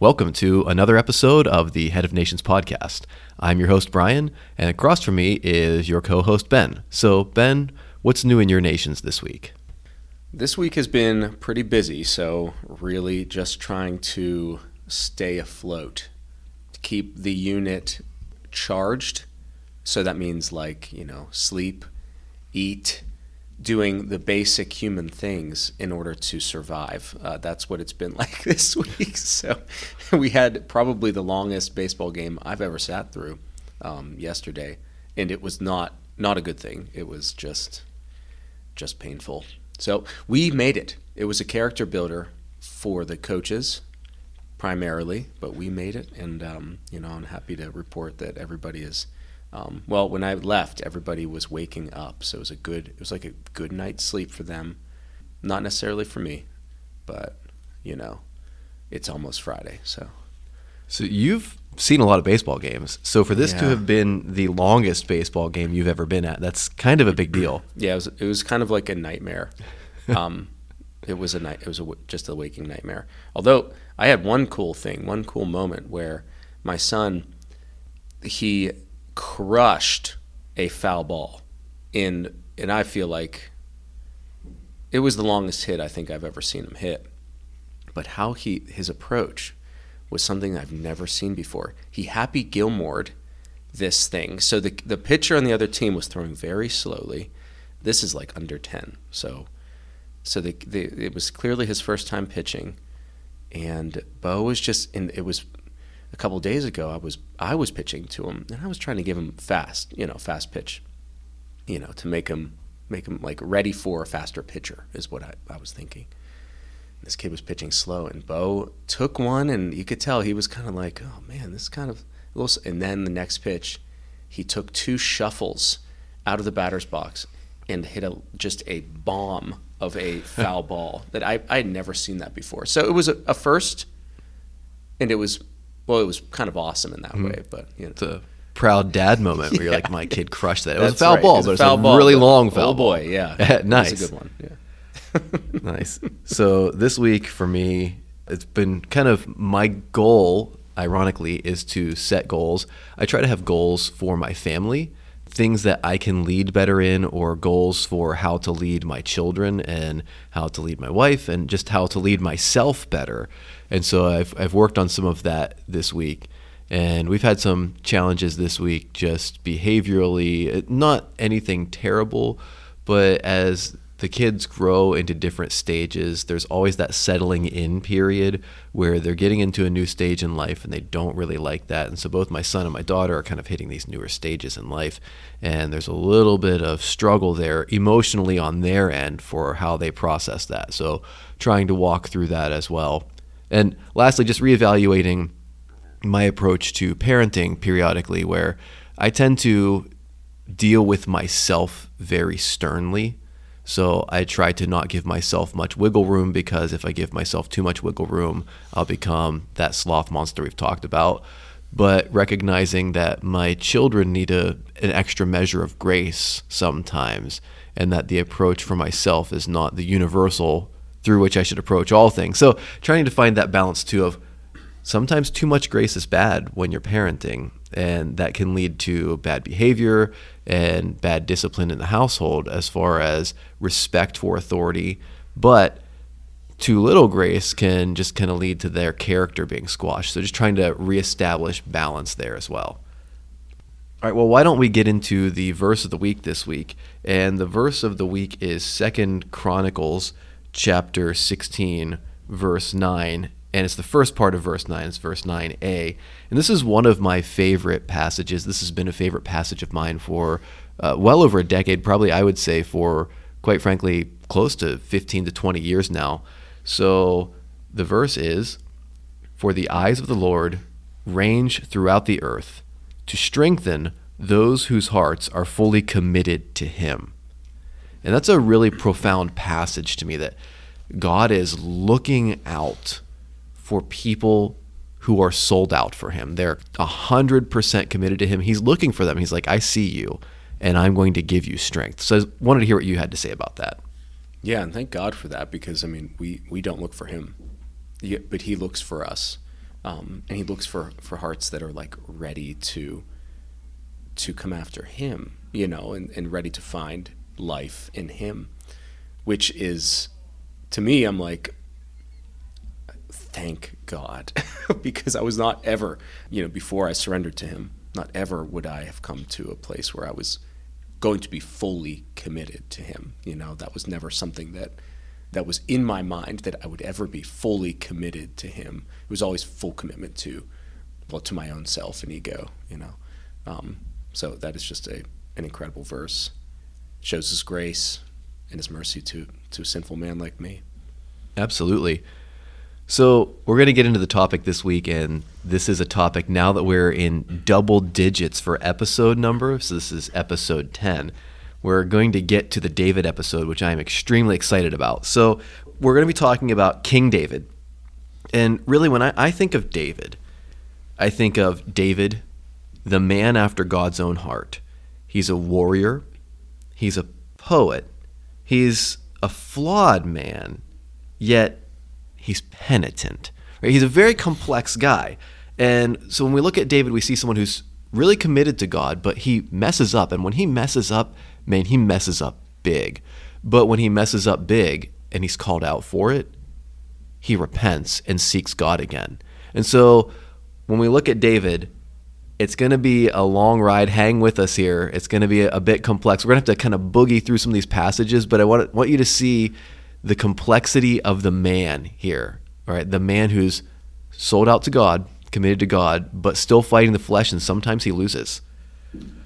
Welcome to another episode of the Head of Nations podcast. I'm your host, Brian, and across from me is your co host, Ben. So, Ben, what's new in your nations this week? This week has been pretty busy, so really just trying to stay afloat, to keep the unit charged. So that means, like, you know, sleep, eat, doing the basic human things in order to survive. Uh, that's what it's been like this week. So we had probably the longest baseball game I've ever sat through um, yesterday, and it was not not a good thing. It was just just painful. So we made it. It was a character builder for the coaches primarily, but we made it, and um, you know I'm happy to report that everybody is um, well, when I left, everybody was waking up, so it was a good. It was like a good night's sleep for them. Not necessarily for me, but you know, it's almost Friday, so. So you've seen a lot of baseball games. So for this Yeah. to have been the longest baseball game you've ever been at, that's kind of a big deal. Yeah, it was. It was kind of like a nightmare. Um, it was a night. It was a, just a waking nightmare. Although I had one cool thing, one cool moment where my son, he crushed a foul ball, in and I feel like it was the longest hit I think I've ever seen him hit. But how he his approach was something I've never seen before. He happy Gilmore'd this thing. So the the pitcher on the other team was throwing very slowly. This is like under ten. So so the, the it was clearly his first time pitching, and Bo was just in. It was couple days ago. I was I was pitching to him, and I was trying to give him fast, you know, fast pitch, you know, to make him make him like ready for a faster pitcher is what I, I was thinking. This kid was pitching slow, and Bo took one, and you could tell he was kind of like, "Oh man, this is kind of little." And then the next pitch, he took two shuffles out of the batter's box and hit a just a bomb of a foul ball that I I had never seen that before. So it was a, a first, and it was well, it was kind of awesome in that mm-hmm. way. But you know, It's a proud dad moment where you're like, my kid crushed that. It was a foul right. ball, It was but a it's foul a ball, really but- long foul Oh ball. boy, yeah, nice. That's a good one. Yeah. nice. So this week for me, it's been kind of my goal, ironically, is to set goals. I try to have goals for my family, things that I can lead better in, or goals for how to lead my children and how to lead my wife, and just how to lead myself better. And so I've, I've worked on some of that this week. And we've had some challenges this week, just behaviorally, eh, not anything terrible, but as the kids grow into different stages, there's always that settling in period where they're getting into a new stage in life and they don't really like that. And so both my son and my daughter are kind of hitting these newer stages in life. And there's a little bit of struggle there emotionally on their end for how they process that. So trying to walk through that as well. And lastly, just reevaluating my approach to parenting periodically, where I tend to deal with myself very sternly. So I try to not give myself much wiggle room because if I give myself too much wiggle room, I'll become that sloth monster we've talked about. But recognizing that my children need a, an extra measure of grace sometimes, and that the approach for myself is not the universal through which I should approach all things. So trying to find that balance too of sometimes too much grace is bad when you're parenting and that can lead to bad behavior and bad discipline in the household as far as respect for authority but too little grace can just kind of lead to their character being squashed so just trying to reestablish balance there as well all right, well, why don't we get into the verse of the week this week? And the verse of the week is Second Chronicles chapter 16, verse 9. And it's the first part of verse 9. It's verse 9a. And this is one of my favorite passages. This has been a favorite passage of mine for uh, well over a decade, probably, I would say, for quite frankly, close to 15 to 20 years now. So the verse is For the eyes of the Lord range throughout the earth to strengthen those whose hearts are fully committed to Him. And that's a really profound passage to me that God is looking out for people who are sold out for Him. They're 100% committed to Him. He's looking for them. He's like, I see you, and I'm going to give you strength. So I wanted to hear what you had to say about that. Yeah, and thank God for that because I mean, we we don't look for him, but he looks for us. um, and he looks for for hearts that are like ready to to come after him, you know, and, and ready to find life in him, which is to me, I'm like, thank God, because I was not ever, you know, before I surrendered to him, not ever would I have come to a place where I was going to be fully committed to him. You know, that was never something that that was in my mind that I would ever be fully committed to him. It was always full commitment to well to my own self and ego, you know. Um, so that is just a an incredible verse. Shows his grace and his mercy to to a sinful man like me. Absolutely. So, we're going to get into the topic this week, and this is a topic now that we're in double digits for episode number. So, this is episode 10. We're going to get to the David episode, which I am extremely excited about. So, we're going to be talking about King David. And really, when I, I think of David, I think of David, the man after God's own heart. He's a warrior, he's a poet, he's a flawed man, yet he's penitent. Right? He's a very complex guy. And so when we look at David, we see someone who's really committed to God, but he messes up. And when he messes up, man, he messes up big. But when he messes up big and he's called out for it, he repents and seeks God again. And so when we look at David, it's going to be a long ride. Hang with us here. It's going to be a, a bit complex. We're going to have to kind of boogie through some of these passages, but I want, want you to see the complexity of the man here. All right, the man who's sold out to God, committed to God, but still fighting the flesh, and sometimes he loses.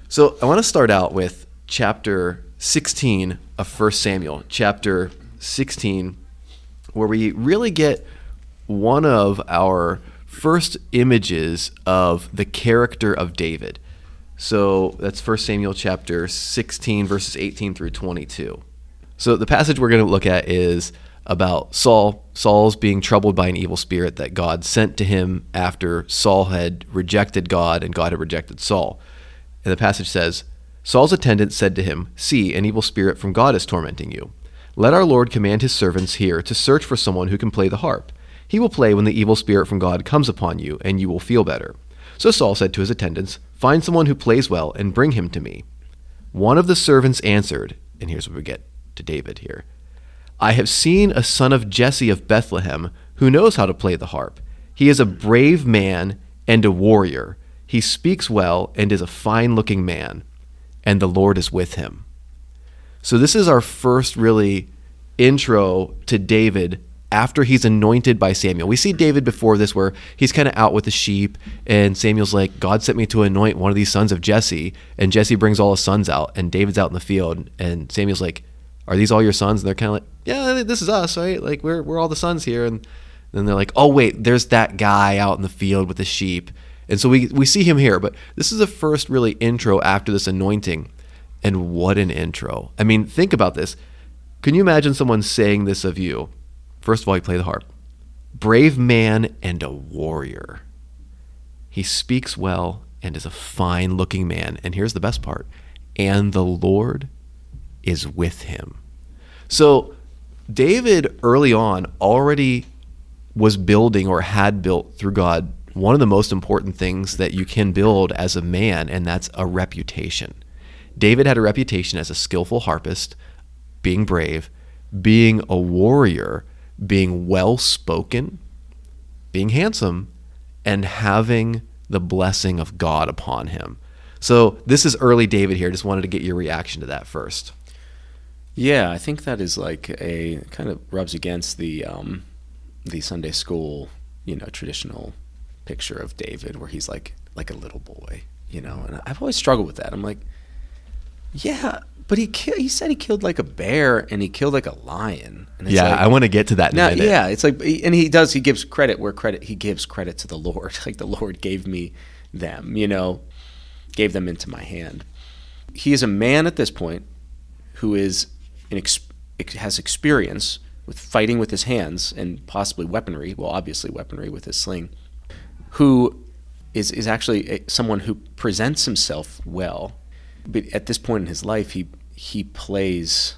So I want to start out with chapter 16 of 1 Samuel, chapter 16, where we really get one of our first images of the character of David. So that's 1 Samuel chapter 16, verses 18 through 22. So the passage we're going to look at is about Saul. Saul's being troubled by an evil spirit that God sent to him after Saul had rejected God and God had rejected Saul. And the passage says, Saul's attendant said to him, See, an evil spirit from God is tormenting you. Let our Lord command his servants here to search for someone who can play the harp. He will play when the evil spirit from God comes upon you, and you will feel better. So Saul said to his attendants, Find someone who plays well and bring him to me. One of the servants answered, and here's what we get to David here. I have seen a son of Jesse of Bethlehem who knows how to play the harp. He is a brave man and a warrior. He speaks well and is a fine looking man, and the Lord is with him. So, this is our first really intro to David after he's anointed by Samuel. We see David before this where he's kind of out with the sheep, and Samuel's like, God sent me to anoint one of these sons of Jesse. And Jesse brings all his sons out, and David's out in the field, and Samuel's like, are these all your sons? And they're kind of like, yeah, this is us, right? Like we're we're all the sons here. And then they're like, oh wait, there's that guy out in the field with the sheep. And so we we see him here, but this is the first really intro after this anointing. And what an intro. I mean, think about this. Can you imagine someone saying this of you? First of all, you play the harp. Brave man and a warrior. He speaks well and is a fine looking man. And here's the best part. And the Lord is with him. So David early on already was building or had built through God one of the most important things that you can build as a man, and that's a reputation. David had a reputation as a skillful harpist, being brave, being a warrior, being well spoken, being handsome, and having the blessing of God upon him. So, this is early David here. Just wanted to get your reaction to that first. Yeah, I think that is like a kind of rubs against the um, the Sunday school, you know, traditional picture of David where he's like like a little boy, you know. And I've always struggled with that. I'm like, yeah, but he ki- he said he killed like a bear and he killed like a lion. And yeah, like, I want to get to that. now, yeah, it's like, and he does. He gives credit where credit he gives credit to the Lord. Like the Lord gave me them, you know, gave them into my hand. He is a man at this point who is ex- has experience with fighting with his hands and possibly weaponry, well, obviously weaponry with his sling, who is, is actually a, someone who presents himself well. But at this point in his life, he, he plays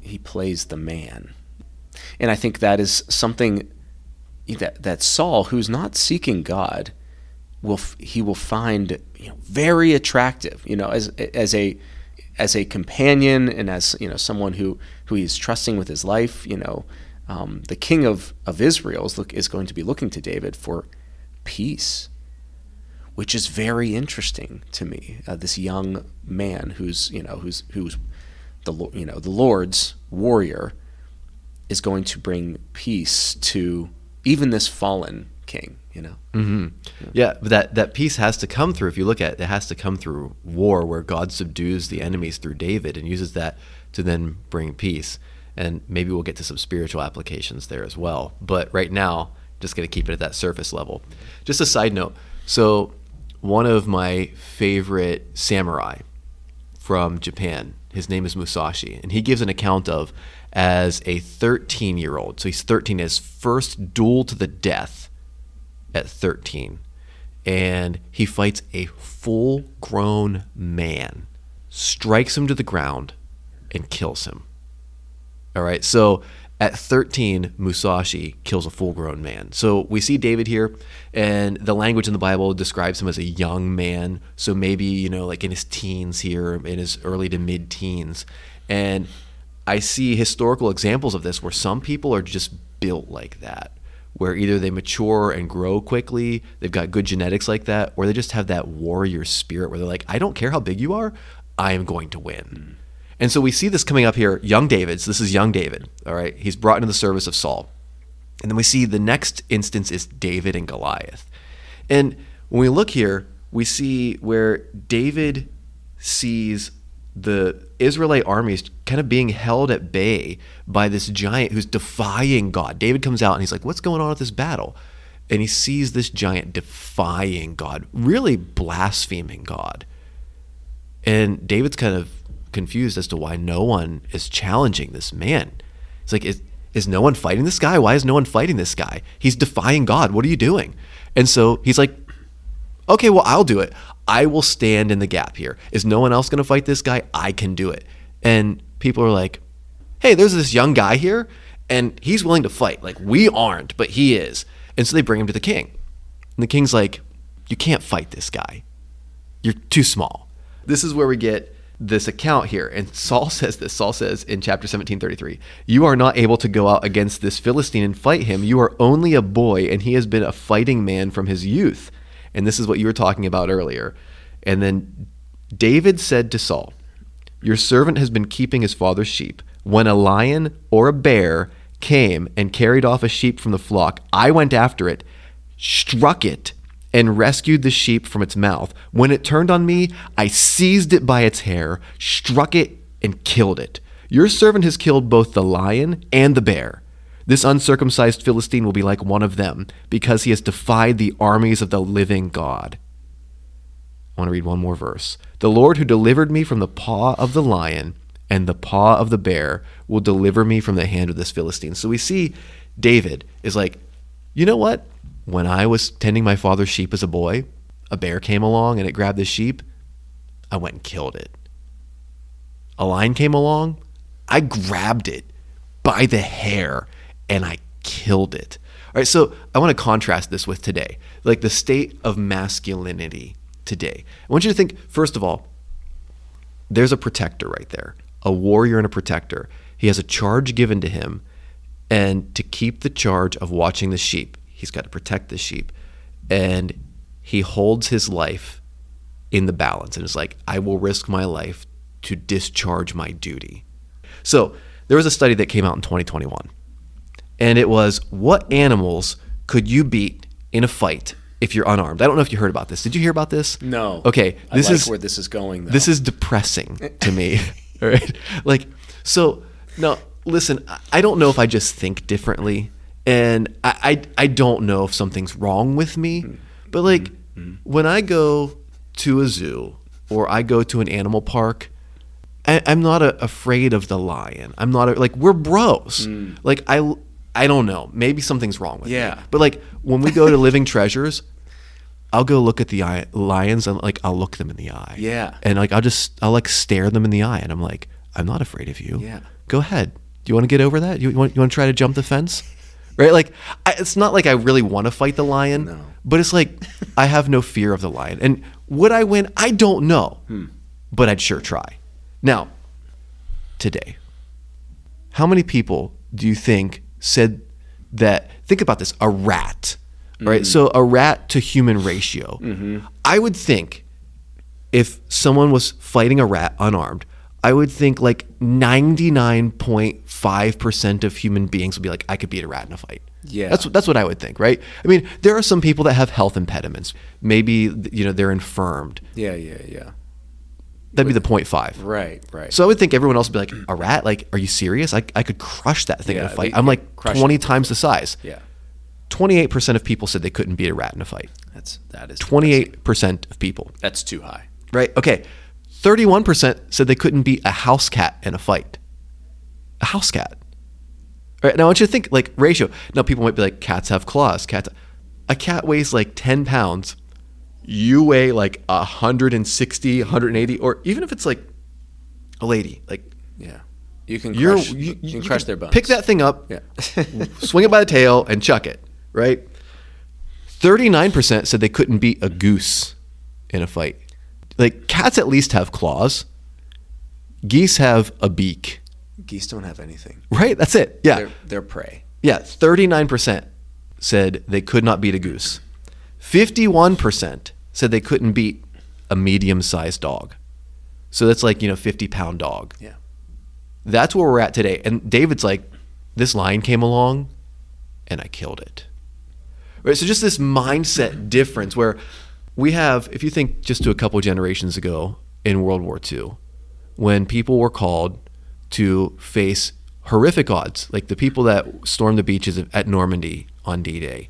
he plays the man. And I think that is something that that Saul, who's not seeking God, will he will find you know very attractive. You know, as as a as a companion and as you know someone who who he's trusting with his life. You know, um, the king of of Israel is, look, is going to be looking to David for peace, which is very interesting to me. Uh, this young man who's you know who's who's the you know the Lord's warrior is going to bring peace to even this fallen king. You know, Mm-hmm. Yeah, but that that peace has to come through. If you look at it, it has to come through war, where God subdues the enemies through David and uses that to then bring peace. And maybe we'll get to some spiritual applications there as well. But right now, just going to keep it at that surface level. Just a side note. So, one of my favorite samurai from Japan, his name is Musashi, and he gives an account of as a 13 year old. So he's 13, his first duel to the death at 13 and he fights a full grown man, strikes him to the ground, and kills him. All right, so at 13, Musashi kills a full grown man. So we see David here, and the language in the Bible describes him as a young man. So maybe, you know, like in his teens here, in his early to mid teens. And I see historical examples of this where some people are just built like that where either they mature and grow quickly, they've got good genetics like that, or they just have that warrior spirit where they're like, I don't care how big you are, I am going to win. Hmm. And so we see this coming up here, young David's. This is young David, all right? He's brought into the service of Saul. And then we see the next instance is David and Goliath. And when we look here, we see where David sees the Israelite armies kind of being held at bay by this giant who's defying God. David comes out and he's like, What's going on with this battle? And he sees this giant defying God, really blaspheming God. And David's kind of confused as to why no one is challenging this man. It's like, is, is no one fighting this guy? Why is no one fighting this guy? He's defying God. What are you doing? And so he's like, okay, well, I'll do it. I will stand in the gap here. Is no one else going to fight this guy? I can do it. And people are like, hey, there's this young guy here, and he's willing to fight. Like, we aren't, but he is. And so they bring him to the king. And the king's like, you can't fight this guy. You're too small. This is where we get this account here. And Saul says this. Saul says in chapter 17, 33, You are not able to go out against this Philistine and fight him. You are only a boy, and he has been a fighting man from his youth. And this is what you were talking about earlier. And then David said to Saul, Your servant has been keeping his father's sheep. When a lion or a bear came and carried off a sheep from the flock, I went after it, struck it, and rescued the sheep from its mouth. When it turned on me, I seized it by its hair, struck it, and killed it. Your servant has killed both the lion and the bear. This uncircumcised Philistine will be like one of them, because he has defied the armies of the living God. I want to read one more verse. The Lord who delivered me from the paw of the lion and the paw of the bear will deliver me from the hand of this Philistine. So we see David is like, you know what? When I was tending my father's sheep as a boy, a bear came along and it grabbed the sheep. I went and killed it. A lion came along. I grabbed it by the hair and I killed it. All right, so I want to contrast this with today, like the state of masculinity today. I want you to think, first of all, there's a protector right there, a warrior and a protector. He has a charge given to him, and to keep the charge of watching the sheep, he's got to protect the sheep. And he holds his life in the balance and is like, I will risk my life to discharge my duty. So there was a study that came out in 2021 and it was what animals could you beat in a fight if you're unarmed? I don't know if you heard about this. Did you hear about this? No. Okay, I this like is where this is going. Though. this is depressing to me. All right, like so. No, listen. I don't know if I just think differently, and I I, I don't know if something's wrong with me, hmm. but like hmm. Hmm. when I go to a zoo or I go to an animal park. I, I'm not a, afraid of the lion. I'm not a, like we're bros. Like I, I don't know. Maybe something's wrong with me. Yeah. But like when we go to Living Treasures, I'll go look at the lions and like I'll look them in the eye. Yeah. And like I'll just I'll like stare them in the eye and I'm like I'm not afraid of you. Yeah. Go ahead. Do you want to get over that? You, you want you want to try to jump the fence? Right? Like, I, it's not like I really want to fight the lion, No. but it's like I have no fear of the lion. And would I win? I don't know, Hmm. but I'd sure try. Now, today, how many people do you think said that? Think about this: a rat, right? So a rat to human ratio. I would think if someone was fighting a rat unarmed, I would think like 99.5% of human beings would be like, I could beat a rat in a fight. Yeah. That's, what- that's what I would think, right? I mean, there are some people that have health impediments. Maybe, you know, they're infirmed. Yeah, yeah, yeah. That'd be the five. Right, right. So I would think everyone else would be like, a rat? Like, are you serious? I, I could crush that thing in a fight. I'm like 20 it. times the size. yeah, 28% of people said they couldn't beat a rat in a fight. that's that is 28% of people. That's too high. right? Okay. 31% said they couldn't beat a house cat in a fight. A house cat. All right. Now I want you to think like ratio. Now people might be like, cats have claws. Cats. A cat weighs like 10 pounds. You weigh like 160, 180, or even if it's like a lady, like Yeah, you can crush. you, You, can crush can their bones. Pick that thing up, Yeah. swing it by the tail, and chuck it, right? 39% said they couldn't beat a goose in a fight. Like cats at least have claws. Geese have a beak, Geese don't have anything. right? That's it. Yeah. They're, they're prey. Yeah, 39% said they could not beat a goose. 51% said they couldn't beat a medium sized dog. So that's like, you know, 50 pound dog. Yeah. That's where we're at today. And David's like, this lion came along and I killed it. Right? So just this mindset difference where we have, if you think just to a couple generations ago in World War II, when people were called to face horrific odds, like the people that stormed the beaches at Normandy on D Day,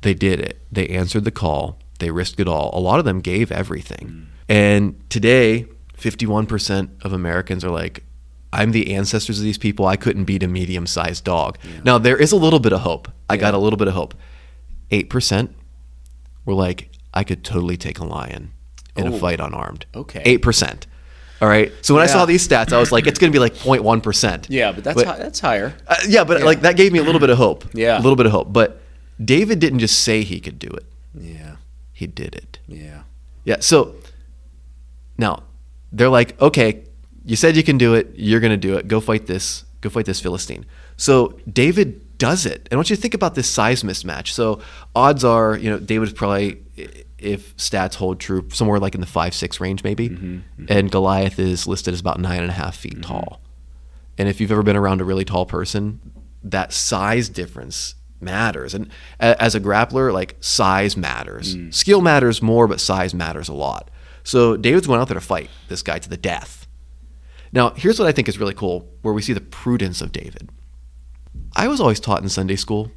they did it. They answered the call. They risked it all. A lot of them gave everything. Mm. And today, 51% of Americans are like, I'm the ancestors of these people. I couldn't beat a medium sized dog. Now, there is a little bit of hope. I got a little bit of hope. 8% were like, I could totally take a lion in a fight unarmed. okay. 8%. All right. So when I saw these stats, I was like, it's going to be like 0.1%. Yeah, but that's hi- that's higher. Uh, yeah, but like that gave me a little bit of hope. Yeah. a little bit of hope. But David didn't just say he could do it; Yeah, he did it. yeah. Yeah. So now they're like, okay, you said you can do it. You're going to do it. Go fight this. Go fight this Philistine. So David does it. And I want you to think about this size mismatch. So odds are, you know, David's probably, if stats hold true, somewhere like in the five six range maybe, mm-hmm, mm-hmm. and Goliath is listed as about nine and a half feet mm-hmm. tall. And if you've ever been around a really tall person, that size difference matters. And as a grappler, like size matters. Mm. Skill matters more, but size matters a lot. So David's going out there to fight this guy to the death. Now, here's what I think is really cool where we see the prudence of David. I was always taught in Sunday school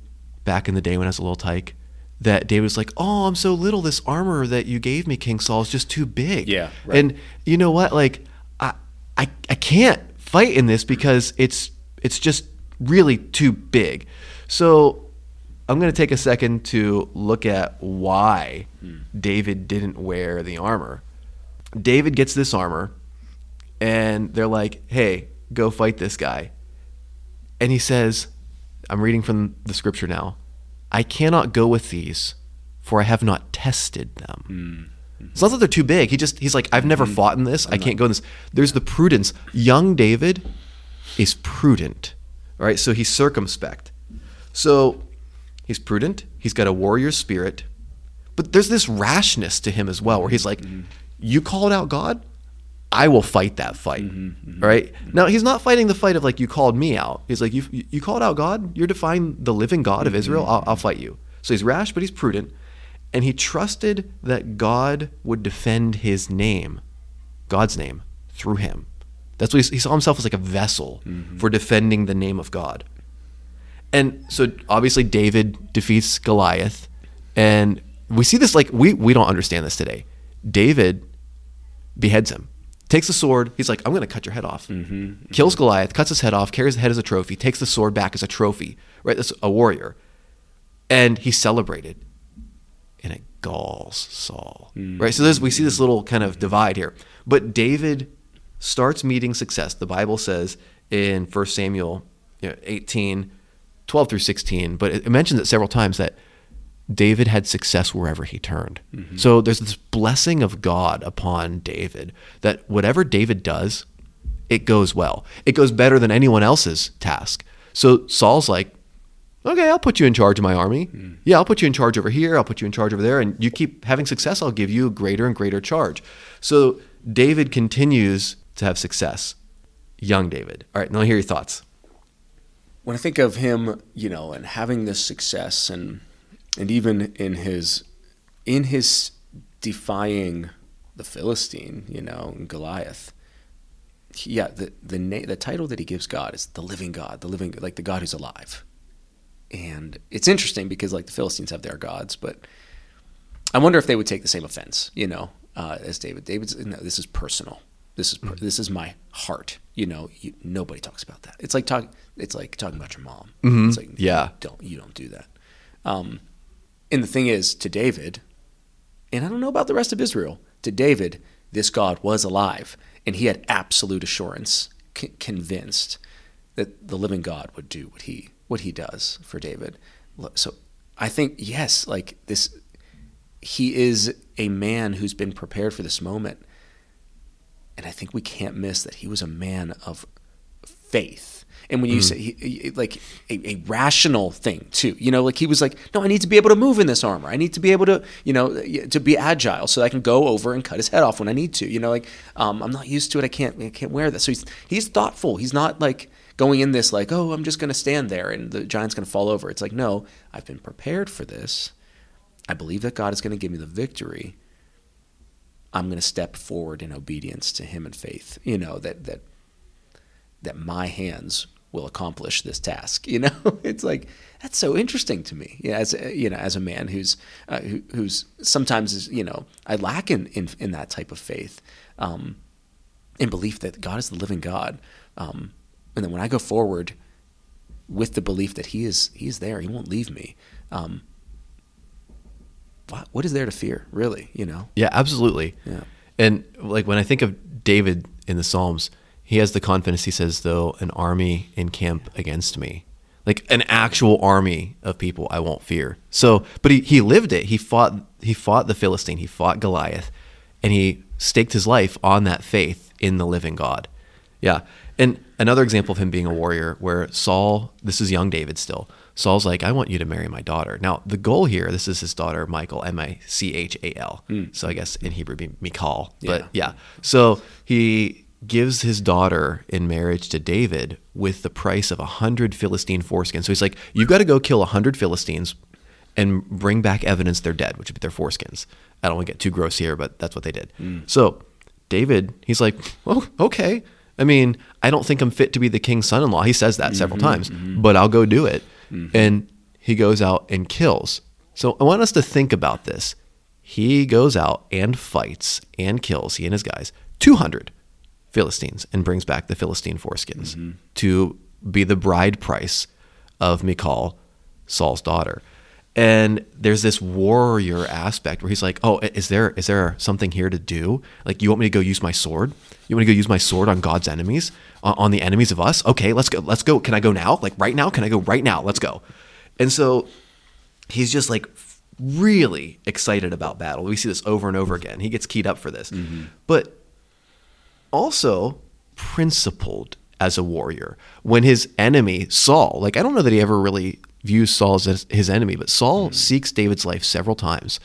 back in the day when I was a little tyke that David was like, "Oh, I'm so little. This armor that you gave me, King Saul, is just too big." Yeah, right. And you know what? Like, I, I, I can't fight in this because it's it's just really too big. So I'm going to take a second to look at why hmm. David didn't wear the armor. David gets this armor, and they're like, "Hey, go fight this guy." And he says, I'm reading from the scripture now. I cannot go with these, for I have not tested them. Hmm. Mm-hmm. It's not that they're too big. He just he's like, I've never mm-hmm. fought in this. I can't go in this. There's the prudence. Young David is prudent. All right, so he's circumspect. So he's prudent. He's got a warrior spirit, but there's this rashness to him as well, where he's like, mm-hmm. "You called out God, I will fight that fight." All right. Now he's not fighting the fight of like you called me out. He's like, "You you called out God. You're defying the living God of mm-hmm. Israel. I'll, I'll fight you." So he's rash, but he's prudent, and he trusted that God would defend his name, God's name, through him. That's what he, he saw himself as like a vessel for defending the name of God. And so obviously David defeats Goliath, and we see this like we we don't understand this today. David beheads him, takes the sword. He's like, I'm going to cut your head off. Mm-hmm, mm-hmm. Kills Goliath, cuts his head off, carries the head as a trophy, takes the sword back as a trophy. Right, that's a warrior, and he celebrated. And it galls Saul. Mm-hmm. Right, so there's, we see this little kind of divide here. But David starts meeting success. The Bible says in 1 Samuel you know, 18 12 through 16, but it mentions it several times that David had success wherever he turned. Mm-hmm. So there's this blessing of God upon David that whatever David does, it goes well. It goes better than anyone else's task. So Saul's like, okay, I'll put you in charge of my army. Mm. Yeah, I'll put you in charge over here. I'll put you in charge over there. And you keep having success, I'll give you greater and greater charge. So David continues to have success. Young David. All right, now hear your thoughts. when I think of him, you know, and having this success, and and even in his in his defying the Philistine, you know, Goliath. Yeah, the the na- the title that he gives God is the living God, the living like the God who's alive. And it's interesting because like the Philistines have their gods, but I wonder if they would take the same offense, you know, uh, as David. David's no, this is personal. This is per- this is my heart. You know, you, nobody talks about that. It's like talk. It's like talking about your mom. It's like Yeah. don't you don't do that. Um, and the thing is, to David, and I don't know about the rest of Israel. To David, this God was alive, and he had absolute assurance, c- convinced that the living God would do what he what he does for David. So I think yes, like this, he is a man who's been prepared for this moment, and I think we can't miss that he was a man of faith. And when you say he, he- like a, a rational thing too, you know, like he was like, no, I need to be able to move in this armor. I need to be able to, you know, to be agile so I can go over and cut his head off when I need to. You know, like um, I'm not used to it. I can't, I can't wear this. So he's he's thoughtful. He's not like going in this like, oh, I'm just going to stand there and the giant's going to fall over. It's like, no, I've been prepared for this. I believe that God is going to give me the victory. I'm going to step forward in obedience to Him and faith. You know that that that my hands will accomplish this task. You know, it's like that's so interesting to me. Yeah, as a, you know, as a man who's uh, who, who's sometimes is you know I lack in in, in that type of faith, um, in belief that God is the living God, um, and then when I go forward with the belief that He is He is there, He won't leave me. Um, what what is there to fear, really? You know. Yeah, absolutely. Yeah. And like when I think of David in the Psalms, he has the confidence. He says, "Though an army encamp against me, like an actual army of people, I won't fear." So, but he he lived it. He fought he fought the Philistine. He fought Goliath, and he staked his life on that faith in the living God. Yeah. And another example of him being a warrior, where Saul, this is young David still. Saul's like, I want you to marry my daughter. Now, the goal here, this is his daughter, Michael, M I C H A L. Hmm. So I guess in Hebrew, be Michal. But. Yeah. yeah. So he gives his daughter in marriage to David with the price of a hundred Philistine foreskins. So he's like, You've got to go kill a hundred Philistines and bring back evidence they're dead, which would be their foreskins. I don't want to get too gross here, but that's what they did. Hmm. So David, he's like, Well, okay. I mean, I don't think I'm fit to be the king's son in law. He says that several mm-hmm, times, mm-hmm. but I'll go do it. Mm-hmm. And he goes out and kills. So I want us to think about this. He goes out and fights and kills, he and his guys, 200 Philistines and brings back the Philistine foreskins mm-hmm. to be the bride price of Michal, Saul's daughter. And there's this warrior aspect where he's like, "Oh, is there is there something here to do? Like, you want me to go use my sword? You want to go use my sword on God's enemies, on, on the enemies of us? Okay, let's go. Let's go. Can I go now? Like right now? Can I go right now? Let's go." And so he's just like really excited about battle. We see this over and over again. He gets keyed up for this, mm-hmm. but also principled as a warrior. When his enemy, Saul, like I don't know that he ever really views Saul as his enemy, but Saul hmm. seeks David's life several times.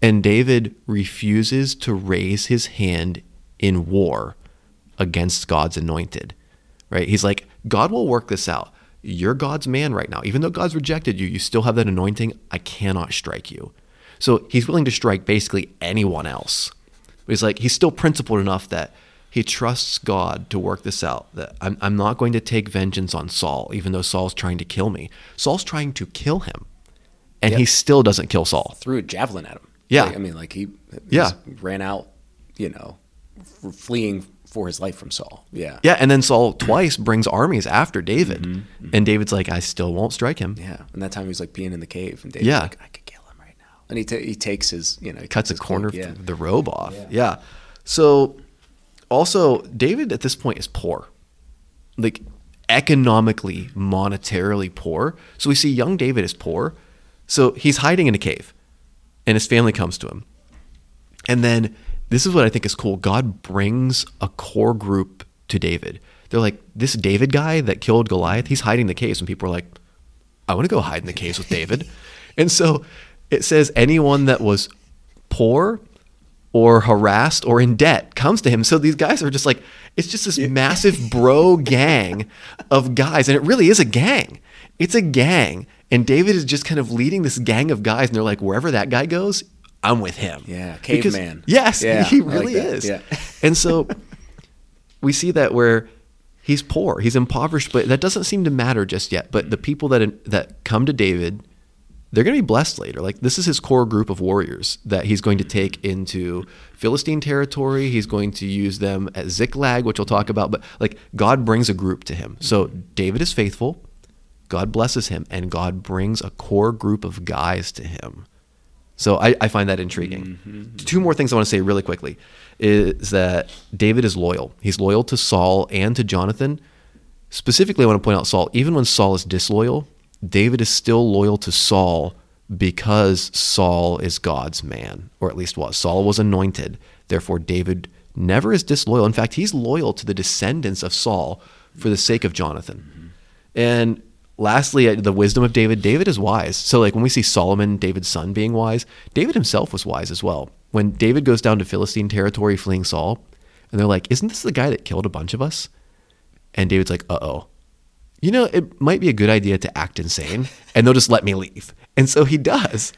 And David refuses to raise his hand in war against God's anointed. Right? He's like, God will work this out. You're God's man right now. Even though God's rejected you, you still have that anointing. I cannot strike you. So he's willing to strike basically anyone else. But he's like, he's still principled enough that he trusts God to work this out. That I'm, I'm not going to take vengeance on Saul, even though Saul's trying to kill me. Saul's trying to kill him. And he still doesn't kill Saul. threw a javelin at him. Yeah. Like, I mean, like he, Yeah. ran out, you know, fleeing for his life from Saul. Yeah. Yeah, and then Saul twice brings armies after David. Mm-hmm, mm-hmm. And David's like, I still won't strike him. Yeah. And that time he was like peeing in the cave, and David's Yeah. like, I could kill him right now. And he, ta he takes his, you know, he Cuts a corner of the robe off. Yeah. Yeah. So also, David at this point is poor. Like, economically, monetarily poor. So we see young David is poor. So he's hiding in a cave and his family comes to him. And then this is what I think is cool. God brings a core group to David. They're like, this David guy that killed Goliath, he's hiding in the caves. And people are like, I want to go hide in the caves with David. and so it says anyone that was poor or harassed or in debt comes to him. So these guys are just like, it's just this massive bro gang of guys. And it really is a gang. It's a gang. And David is just kind of leading this gang of guys. And they're like, wherever that guy goes, I'm with him. Yeah, caveman. yes, Yeah, he like really that. is. Yeah. and so we see that where he's poor, he's impoverished, but that doesn't seem to matter just yet. But the people that that come to David, they're going to be blessed later. Like this is his core group of warriors that he's going to take into Philistine territory. He's going to use them at Ziklag, which we'll talk about. But like God brings a group to him. So David is faithful. God blesses him, and God brings a core group of guys to him. So I, I find that intriguing. Mm-hmm. Two more things I want to say really quickly is that David is loyal. He's loyal to Saul and to Jonathan. Specifically, I want to point out Saul. Even when Saul is disloyal, David is still loyal to Saul because Saul is God's man, or at least was. Saul was anointed. Therefore, David never is disloyal. In fact, he's loyal to the descendants of Saul for the sake of Jonathan. And lastly, uh, the wisdom of David. David is wise. So, like when we see Solomon, David's son, being wise, David himself was wise as well. When David goes down to Philistine territory fleeing Saul, and they're like, Isn't this the guy that killed a bunch of us? And David's like, Uh oh. You know, it might be a good idea to act insane, and they'll just let me leave. And so he does.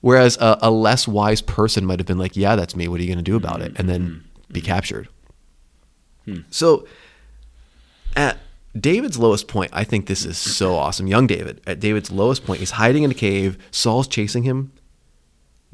Whereas a, a less wise person might have been like, Yeah, that's me. What are you going to do about it? And then be hmm. captured. Hmm. So at David's lowest point, I think this is so awesome. Young David, at David's lowest point, he's hiding in a cave. Saul's chasing him.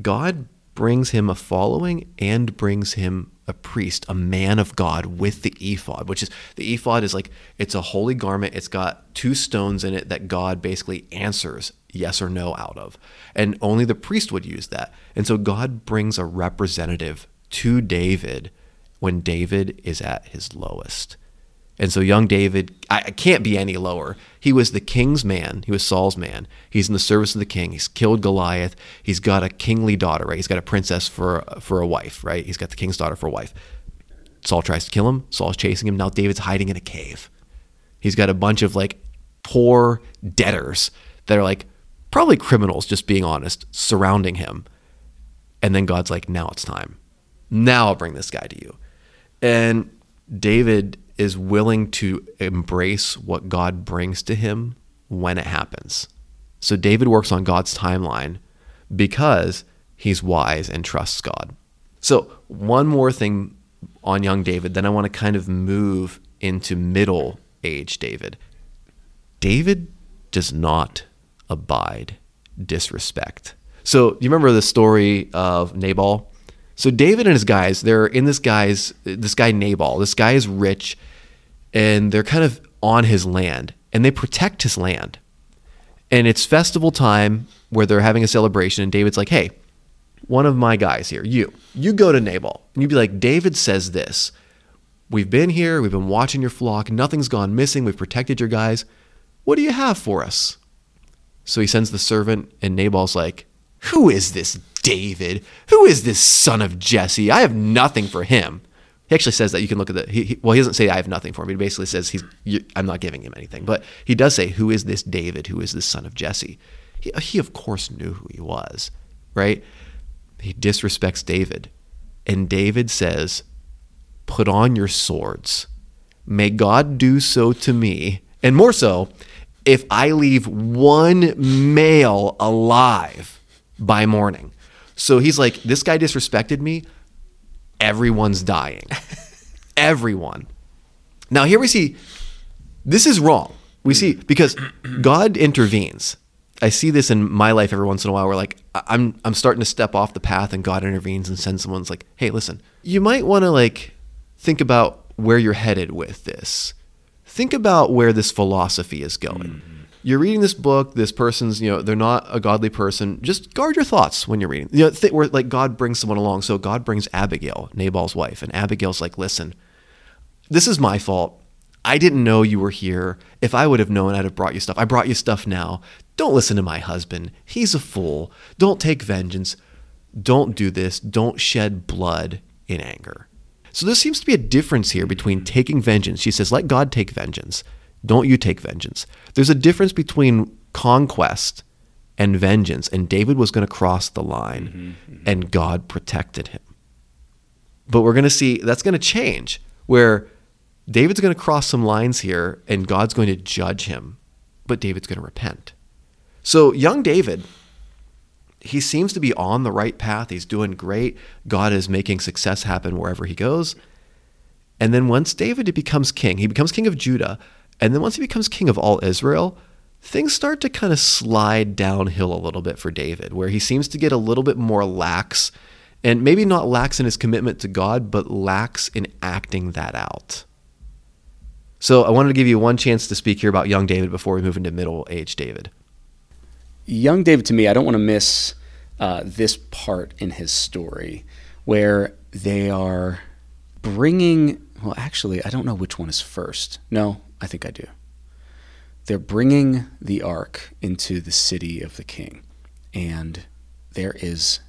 God brings him a following and brings him a priest, a man of God with the ephod, which is the ephod is like it's a holy garment. It's got two stones in it that God basically answers yes or no out of. And only the priest would use that. And so God brings a representative to David when David is at his lowest. And so young David, I, I can't be any lower. He was the king's man. He was Saul's man. He's in the service of the king. He's killed Goliath. He's got a kingly daughter, right? He's got a princess for for a wife, right? He's got the king's daughter for a wife. Saul tries to kill him. Saul's chasing him. Now David's hiding in a cave. He's got a bunch of like poor debtors that are like probably criminals, just being honest, surrounding him. And then God's like, now it's time. Now I'll bring this guy to you. And David is willing to embrace what God brings to him when it happens. So David works on God's timeline because he's wise and trusts God. So, one more thing on young David, then I want to kind of move into middle age David. David does not abide disrespect. So, you remember the story of Nabal? So David and his guys, they're in this guy's this guy Nabal. This guy is rich and they're kind of on his land and they protect his land. And it's festival time where they're having a celebration and David's like, "Hey, one of my guys here, you. You go to Nabal." And you'd be like, "David says this. We've been here, we've been watching your flock, nothing's gone missing, we've protected your guys. What do you have for us?" So he sends the servant and Nabal's like, "Who is this David? Who is this son of Jesse? I have nothing for him." He actually says that you can look at the. He, he- well, he doesn't say I have nothing for him. He basically says he's. You, I'm not giving him anything, but he does say, "Who is this David? Who is this son of Jesse?" He, he of course knew who he was, right? He disrespects David, and David says, "Put on your swords. May God do so to me, and more so, if I leave one male alive by morning." So he's like, "This guy disrespected me." everyone's dying. Everyone. Now here we see this is wrong. We see because God intervenes. I see this in my life every once in a while where like I'm I'm starting to step off the path and God intervenes and sends someone's like, "Hey, listen. You might want to like think about where you're headed with this. Think about where this philosophy is going." Mm. You're reading this book. This person's, you know, they're not a godly person. Just guard your thoughts when you're reading. You know, th- where like God brings someone along. So God brings Abigail, Nabal's wife, and Abigail's like, "Listen, this is my fault. I didn't know you were here. If I would have known, I'd have brought you stuff. I brought you stuff now. Don't listen to my husband. He's a fool. Don't take vengeance. Don't do this. Don't shed blood in anger. So there seems to be a difference here between taking vengeance. She says, let God take vengeance. Don't you take vengeance. There's a difference between conquest and vengeance. And David was going to cross the line, mm-hmm, mm-hmm. and God protected him. But we're going to see that's going to change, where David's going to cross some lines here, and God's going to judge him, but David's going to repent. So, young David, he seems to be on the right path. He's doing great. God is making success happen wherever he goes. And then once David becomes king, he becomes king of Judah. And then once he becomes king of all Israel, things start to kind of slide downhill a little bit for David, where he seems to get a little bit more lax, and maybe not lax in his commitment to God, but lax in acting that out. So I wanted to give you one chance to speak here about young David before we move into middle age David. young David to me, I don't want to miss uh, this part in his story where they are bringing. Well, actually, I don't know which one is first. No, I think I do. They're bringing the ark into the city of the king, and there is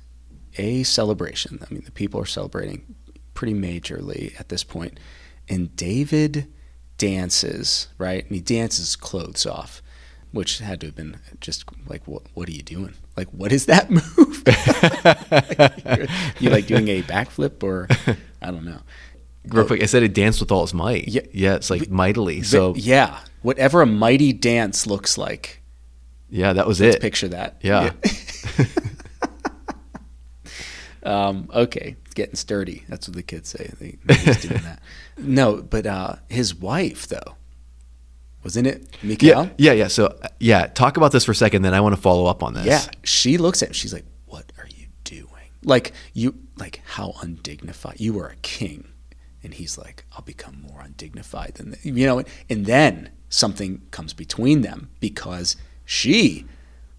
a celebration. I mean, the people are celebrating pretty majorly at this point, and David dances right, and he dances clothes off which had to have been just like what what are you doing like what is that move you like doing a backflip or i don't know Real quick, I said it danced with all his might. Yeah. yeah, it's like mightily. So yeah whatever a mighty dance looks like yeah, that was let's it. picture that Yeah. um, okay getting sturdy that's what the kids say they, he's doing that no but uh, his wife though wasn't it Michal? Yeah, yeah, yeah. So yeah, talk about this for a second. Then I want to follow up on this. Yeah, she looks at him. She's like, "What are you doing? Like you, like how undignified? You are a king." And he's like, "I'll become more undignified than th-. you know." And then something comes between them because she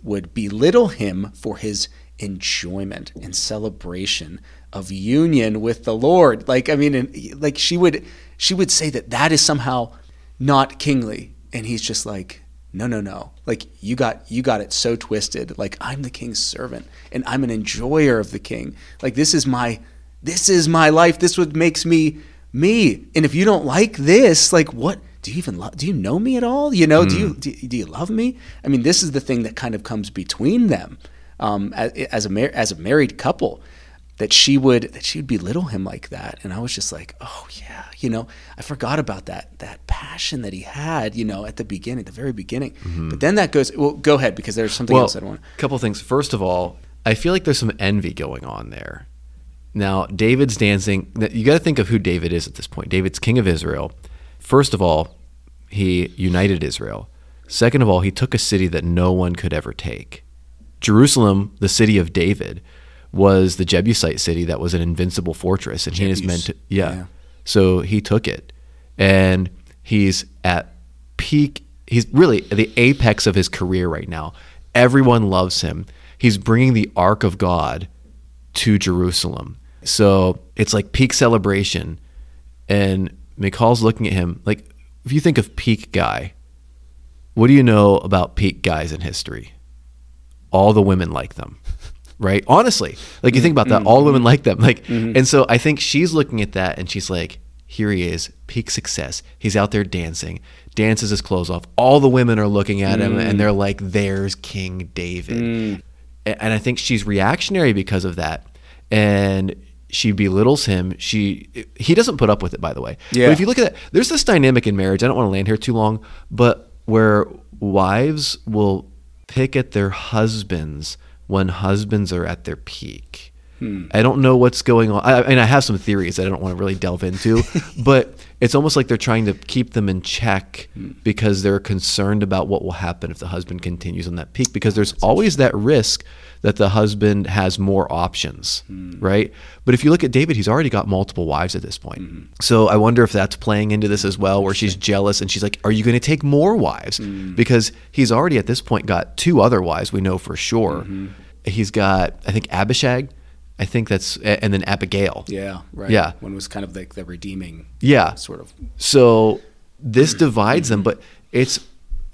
would belittle him for his enjoyment and celebration of union with the Lord. Like, I mean, and, like she would, she would say that that is somehow not kingly, and he's just like, no, no, no. Like you got you got it so twisted. Like I'm the king's servant and I'm an enjoyer of the king. Like this is my this is my life. This what makes me me. And if you don't like this, like what do you even love? Do you know me at all? You know, do you do, do you love me? I mean, this is the thing that kind of comes between them um, as, as a mar- as a married couple that she would that she would belittle him like that and i was just like oh yeah you know i forgot about that that passion that he had you know at the beginning the very beginning but then that goes well go ahead because there's something Well, else i want a couple things. First of all, I feel like there's some envy going on there. Now, David's dancing. You got to think of who David is at this point. David's king of Israel. First of all, he united Israel. Second of all, he took a city that no one could ever take. Jerusalem, the city of David, was the Jebusite city that was an invincible fortress, and he and his men. To, yeah. yeah. So he took it, and he's at peak. He's really at the apex of his career right now. Everyone loves him. He's bringing the ark of God to Jerusalem. So it's like peak celebration, and Michal's looking at him like, if you think of peak guy, what do you know about peak guys in history? All the women like them, right? Honestly, like you think about that, mm-hmm. all the women mm-hmm. like them. Like, mm-hmm. and so I think she's looking at that and she's like, here he is, peak success. He's out there dancing, dances his clothes off. All the women are looking at him and they're mm. like, there's King David. Mm. A- And I think she's reactionary because of that. And she belittles him. She he doesn't put up with it, by the way. Yeah. But if you look at that, there's this dynamic in marriage. I don't want to land here too long, but where wives will pick at their husbands when husbands are at their peak. Hmm. I don't know what's going on. I, I mean, I have some theories that I don't want to really delve into, but it's almost like they're trying to keep them in check because they're concerned about what will happen if the husband continues on that peak. Because there's always that risk that the husband has more options, right? But if you look at David, he's already got multiple wives at this point. So I wonder if that's playing into this as well, where she's jealous and she's like, "Are you going to take more wives?" Because he's already at this point got two other wives. We know for sure. He's got, I think, Abishag. I think that's, and then Abigail. yeah right Yeah. one was kind of like the redeeming Yeah. sort of So this divides them, but it's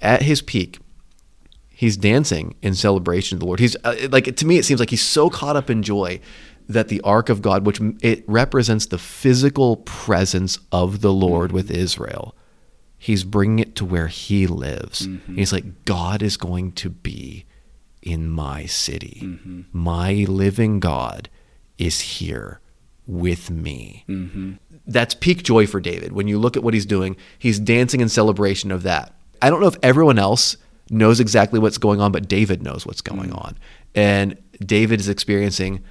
at his peak. He's dancing in celebration of the Lord. He's uh, like to me, it seems like he's so caught up in joy that the ark of God, which it represents the physical presence of the Lord with mm-hmm. Israel, he's bringing it to where he lives. Mm-hmm. He's like, God is going to be in my city. Mm-hmm. My living God is here with me. Mm-hmm. That's peak joy for David. When you look at what he's doing, he's dancing in celebration of that. I don't know if everyone else knows exactly what's going on, but David knows what's going mm. on. And David is experiencing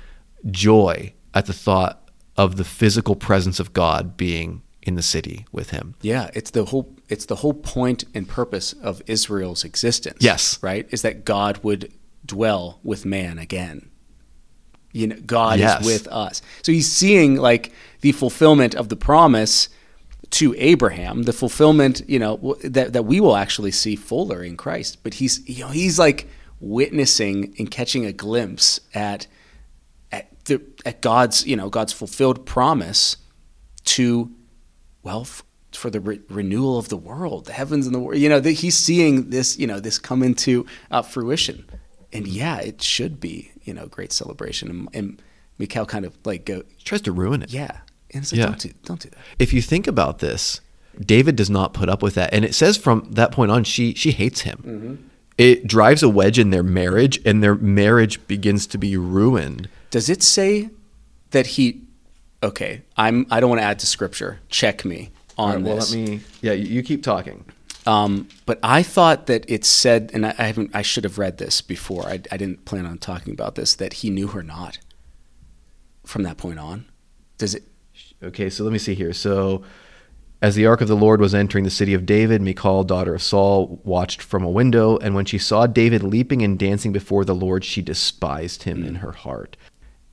joy at the thought of the physical presence of God being in the city with him. Yeah, it's the whole it's the whole point and purpose of Israel's existence. Yes. Right? Is that God would dwell with man again. You know, God Yes. is with us. So he's seeing like the fulfillment of the promise to Abraham, the fulfillment, you know, that that we will actually see fuller in Christ. But he's you know, he's like witnessing and catching a glimpse at at the at God's, you know, God's fulfilled promise to well f- for the re- renewal of the world the heavens and the world you know that he's seeing this you know this come into uh, fruition and mm-hmm. yeah it should be you know great celebration and, and Michal kind of like go tries to ruin it. yeah and it's like Yeah. don't do don't do that If you think about this, David does not put up with that. And it says from that point on, she she hates him. Mm-hmm. It drives a wedge in their marriage, and their marriage begins to be ruined. does it say that he okay I'm I don't want to add to scripture check me on this Well Let me. Yeah, you keep talking. Um, but I thought that it said, and I, I haven't. I should have read this before. I, I didn't plan on talking about this. That he knew her not. From that point on, does it? Okay, so let me see here. So, as the ark of the Lord was entering the city of David, Michal, daughter of Saul, watched from a window, and when she saw David leaping and dancing before the Lord, she despised him in her heart.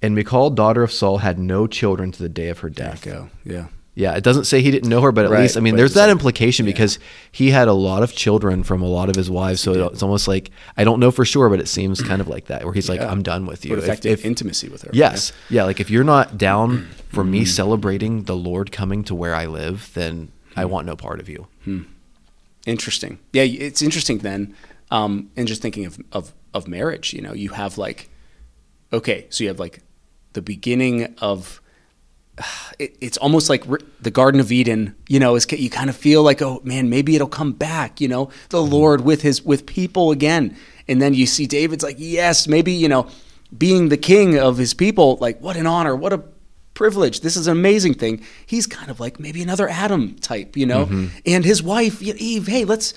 And Michal, daughter of Saul, had no children to the day of her death. Go. Yeah. Yeah, it doesn't say he didn't know her, but at Right, least I mean, there's that implication because he had a lot of children from a lot of his wives. So it's almost like I don't know for sure, but it seems kind of like that, where he's like, "I'm done with you." If- if- intimacy with her. Yes. Yeah. Like if you're not down hmm. for me hmm. celebrating the Lord coming to where I live, then I hmm. want no part of you. Interesting. Yeah, it's interesting then. Um, and just thinking of, of of marriage, you know, you have like, okay, so you have like the beginning of. It, it's almost like re- the Garden of Eden, you know. Is you kind of feel like, oh man, maybe it'll come back, you know, the mm-hmm. Lord with his with people again, and then you see David's like, yes, maybe you know, being the king of his people, like what an honor, what a privilege. This is an amazing thing. He's kind of like maybe another Adam type, you know, mm-hmm. and his wife Eve. Hey, let's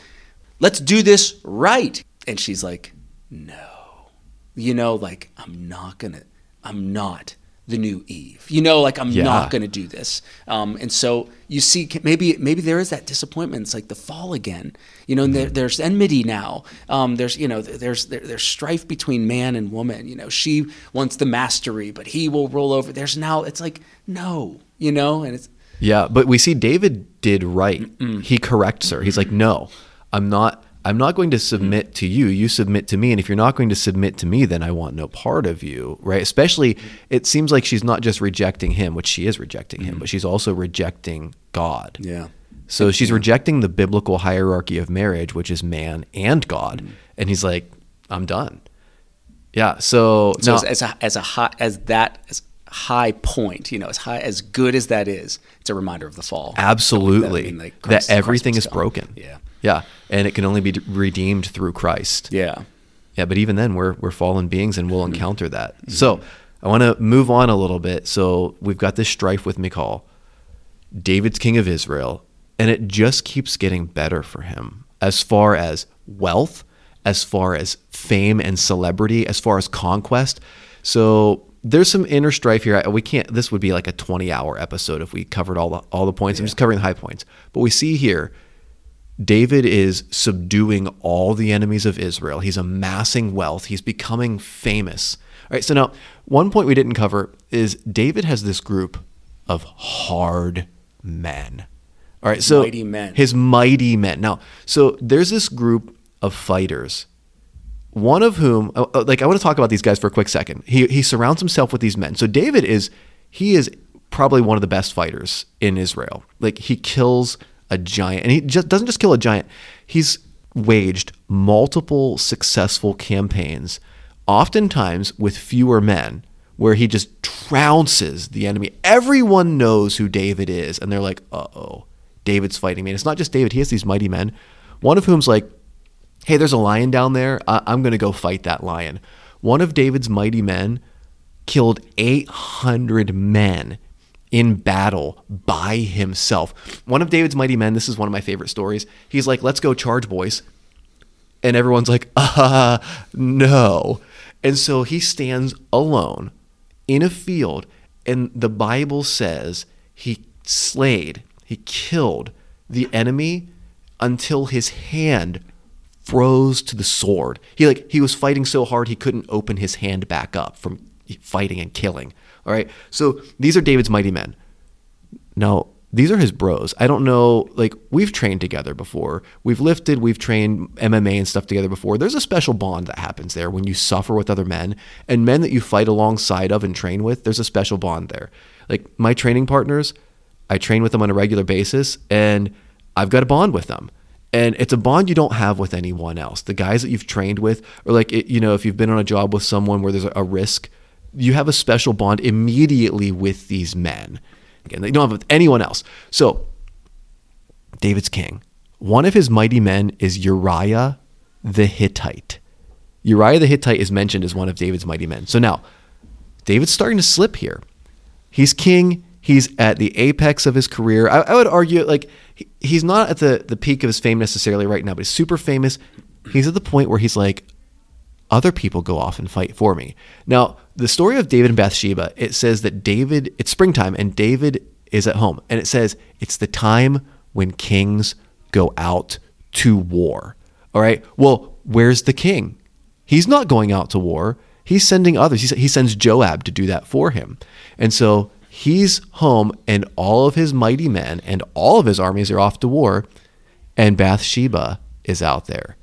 let's do this right. And she's like, no, you know, like I'm not gonna, I'm not the new Eve. You know, like I'm Yeah. not gonna do this. Um, and so you see, maybe maybe there is that disappointment. It's like the fall again. You know, and there, there's enmity now. Um, there's you know, there's there, there's strife between man and woman. You know, she wants the mastery, but he will roll over. There's now it's like no, you know, and it's Yeah, but we see David did right. He corrects her. He's like, "No, I'm not. I'm not going to submit to you. You submit to me. And if you're not going to submit to me, then I want no part of you." Right? Especially, it seems like she's not just rejecting him, which she is rejecting him, but she's also rejecting God. yeah. So she's rejecting the biblical hierarchy of marriage, which is man and God. Mm-hmm. And he's like, "I'm done." Yeah. So, So now, as, as a as a high as that as high point, you know, as high as good as that is, it's a reminder of the fall. absolutely I mean, like, that everything is broken. Yeah. Yeah. And it can only be redeemed through Christ. Yeah. Yeah, but even then, we're we're fallen beings, and we'll Mm-hmm. encounter that. So I want to move on a little bit. So we've got this strife with Michal, David's king of Israel, and it just keeps getting better for him as far as wealth, as far as fame and celebrity, as far as conquest. So there's some inner strife here. We can't. This would be like a 20 hour episode if we covered all the all the points. I'm just covering the high points. But we see here David is subduing all the enemies of Israel. He's amassing wealth. He's becoming famous. All right, so now one point we didn't cover is David has this group of hard men. All right, so Mighty men. his mighty men. Now, so there's this group of fighters. One of whom, uh, uh, like, I want to talk about these guys for a quick second. He he surrounds himself with these men. So David is he is probably one of the best fighters in Israel. Like he kills a giant. And he just doesn't just kill a giant. He's waged multiple successful campaigns, oftentimes with fewer men, where he just trounces the enemy. Everyone knows who David is, and they're like, uh oh, David's fighting me. And it's not just David, he has these mighty men, one of whom's like, hey, there's a lion down there. I- I'm going to go fight that lion. One of David's mighty men killed 800 men in battle by himself. One of David's mighty men, this is one of my favorite stories. He's like, let's go charge, boys. And everyone's like, uh, no. And so he stands alone in a field, and the Bible says he slayed, he killed the enemy until his hand froze to the sword. He like he was fighting so hard he couldn't open his hand back up from fighting and killing. All right. So these are David's mighty men. Now, these are his bros. I don't know, like, we've trained together before. We've lifted, we've trained MMA and stuff together before. There's a special bond that happens there when you suffer with other men and men that you fight alongside of and train with. There's a special bond there. Like, my training partners, I train with them on a regular basis and I've got a bond with them. And it's a bond you don't have with anyone else. The guys that you've trained with, or like, it, you know, if you've been on a job with someone where there's a, a risk, you have a special bond immediately with these men. Again, they don't have anyone else. So, David's king. One of his mighty men is Uriah the Hittite. Uriah the Hittite is mentioned as one of David's mighty men. So now, David's starting to slip here. He's king. He's at the apex of his career. I, I would argue, like, he, he's not at the, the peak of his fame necessarily right now, but he's super famous. He's at the point where he's like, other people go off and fight for me. Now, the story of David and Bathsheba, it says that David, it's springtime and David is at home. And it says it's the time when kings go out to war. All right. Well, where's the king? He's not going out to war. He's sending others. He, sends Joab to do that for him. And so he's home and all of his mighty men and all of his armies are off to war. And Bathsheba is out there.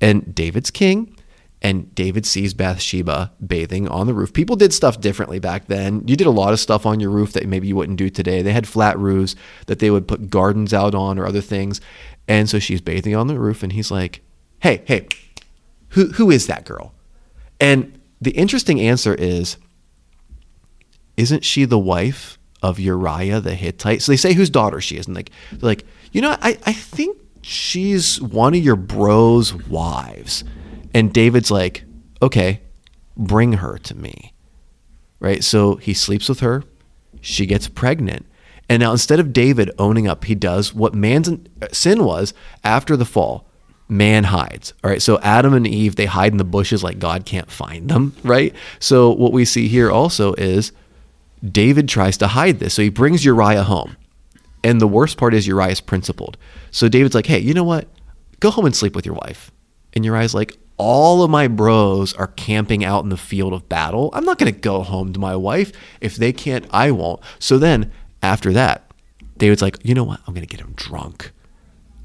And David's king and David sees Bathsheba bathing on the roof. People did stuff differently back then. You did a lot of stuff on your roof that maybe you wouldn't do today. They had flat roofs that they would put gardens out on or other things. And so she's bathing on the roof and he's like, "Hey, hey. Who who is that girl?" And the interesting answer is isn't she the wife of Uriah the Hittite? So they say whose daughter she is and like like, "You know, I I think she's one of your bros' wives." And David's like, okay, bring her to me. Right? So he sleeps with her. She gets pregnant. And now instead of David owning up, he does what man's sin was after the fall. Man hides. All right. So Adam and Eve, they hide in the bushes like God can't find them. Right. So what we see here also is David tries to hide this. So he brings Uriah home. And the worst part is Uriah's principled. So David's like, hey, you know what? Go home and sleep with your wife. And Uriah's like, all of my bros are camping out in the field of battle. I'm not going to go home to my wife. If they can't, I won't. So then after that, David's like, you know what? I'm going to get him drunk.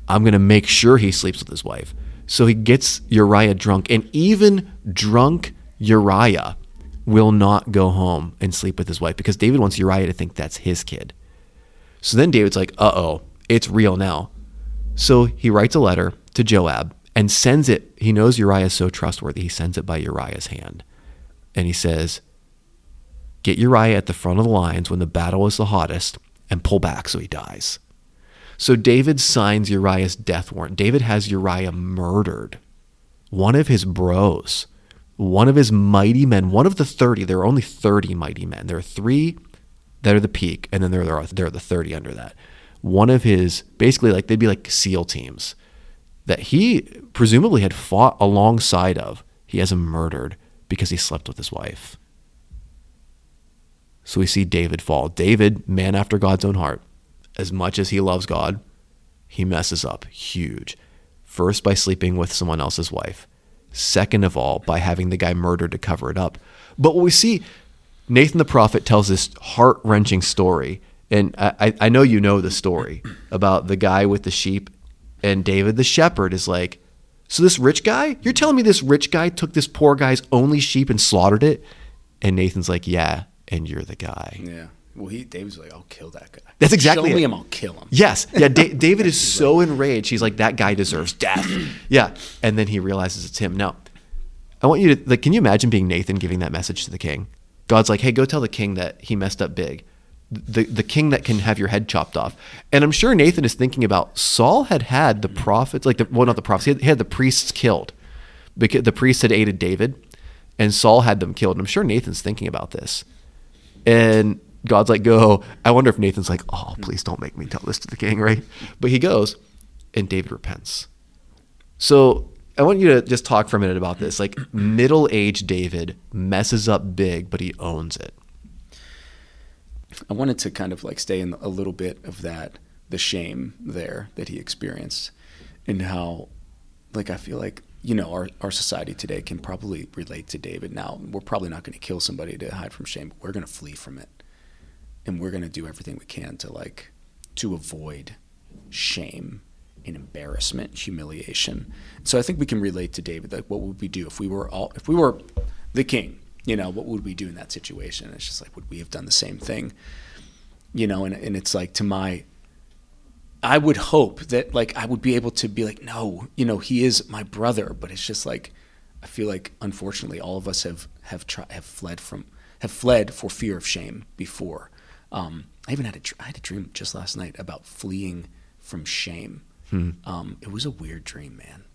I'm going to make sure he sleeps with his wife. So he gets Uriah drunk. And even drunk Uriah will not go home and sleep with his wife because David wants Uriah to think that's his kid. So then David's like, uh oh, it's real now. So he writes a letter to Joab and sends it. He knows Uriah is so trustworthy. He sends it by Uriah's hand. And he says, Get Uriah at the front of the lines when the battle is the hottest and pull back so he dies. So David signs Uriah's death warrant. David has Uriah murdered. One of his bros, one of his mighty men, one of the 30, there are only 30 mighty men. There are three that are the peak, and then there are, there are the 30 under that. One of his, basically, like they'd be like SEAL teams that he presumably had fought alongside of, he has him murdered because he slept with his wife. So we see David fall. David, man after God's own heart, as much as he loves God, he messes up huge. First, by sleeping with someone else's wife. Second of all, by having the guy murdered to cover it up. But what we see, Nathan the prophet tells this heart wrenching story. And I, I know you know the story about the guy with the sheep and David the shepherd is like, So this rich guy? You're telling me this rich guy took this poor guy's only sheep and slaughtered it? And Nathan's like, Yeah, and you're the guy. Yeah. Well, he David's like, I'll kill that guy. That's exactly Show me it. him, I'll kill him. Yes. Yeah. Da- David is so enraged. He's like, that guy deserves death. Yeah. And then he realizes it's him. Now, I want you to, like, can you imagine being Nathan giving that message to the king? God's like, hey, go tell the king that he messed up big. The, the king that can have your head chopped off. And I'm sure Nathan is thinking about Saul had had the prophets, like, the, well, not the prophets, he had, he had the priests killed because the priests had aided David and Saul had them killed. And I'm sure Nathan's thinking about this. And God's like, go. I wonder if Nathan's like, oh, please don't make me tell this to the king, right? But he goes, and David repents. So I want you to just talk for a minute about this. Like, middle aged David messes up big, but he owns it. I wanted to kind of like stay in a little bit of that, the shame there that he experienced, and how, like, I feel like you know our our society today can probably relate to David. Now we're probably not going to kill somebody to hide from shame, but we're going to flee from it, and we're going to do everything we can to like to avoid shame and embarrassment, humiliation. So I think we can relate to David. Like, what would we do if we were all if we were the king? You know, what would we do in that situation? It's just like, would we have done the same thing? You know, and and it's like to my I would hope that like I would be able to be like, no, you know, he is my brother, but it's just like I feel like unfortunately all of us have have tried have fled from have fled for fear of shame before. Um, I even had a I had a dream just last night about fleeing from shame. Um, it was a weird dream, man.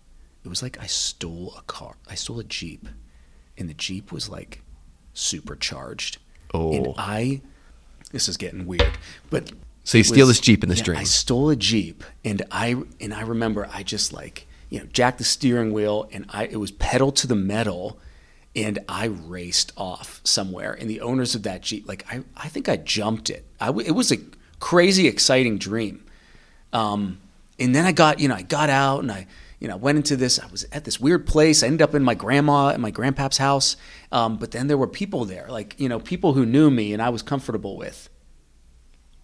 It was like I stole a car. I stole a jeep, and the jeep was like supercharged. Oh. And. I, this is getting weird, but So you steal this Jeep in this yeah, dream. I stole a Jeep and I and I remember I just like, you know, jacked the steering wheel and I it was pedal to the metal and I raced off somewhere and the owners of that Jeep like I I think I jumped it. I w- it was a crazy exciting dream. Um and then I got, you know, I got out and I you know, went into this. I was at this weird place. I ended up in my grandma and my grandpa's house. Um, but then there were people there, like you know, people who knew me and I was comfortable with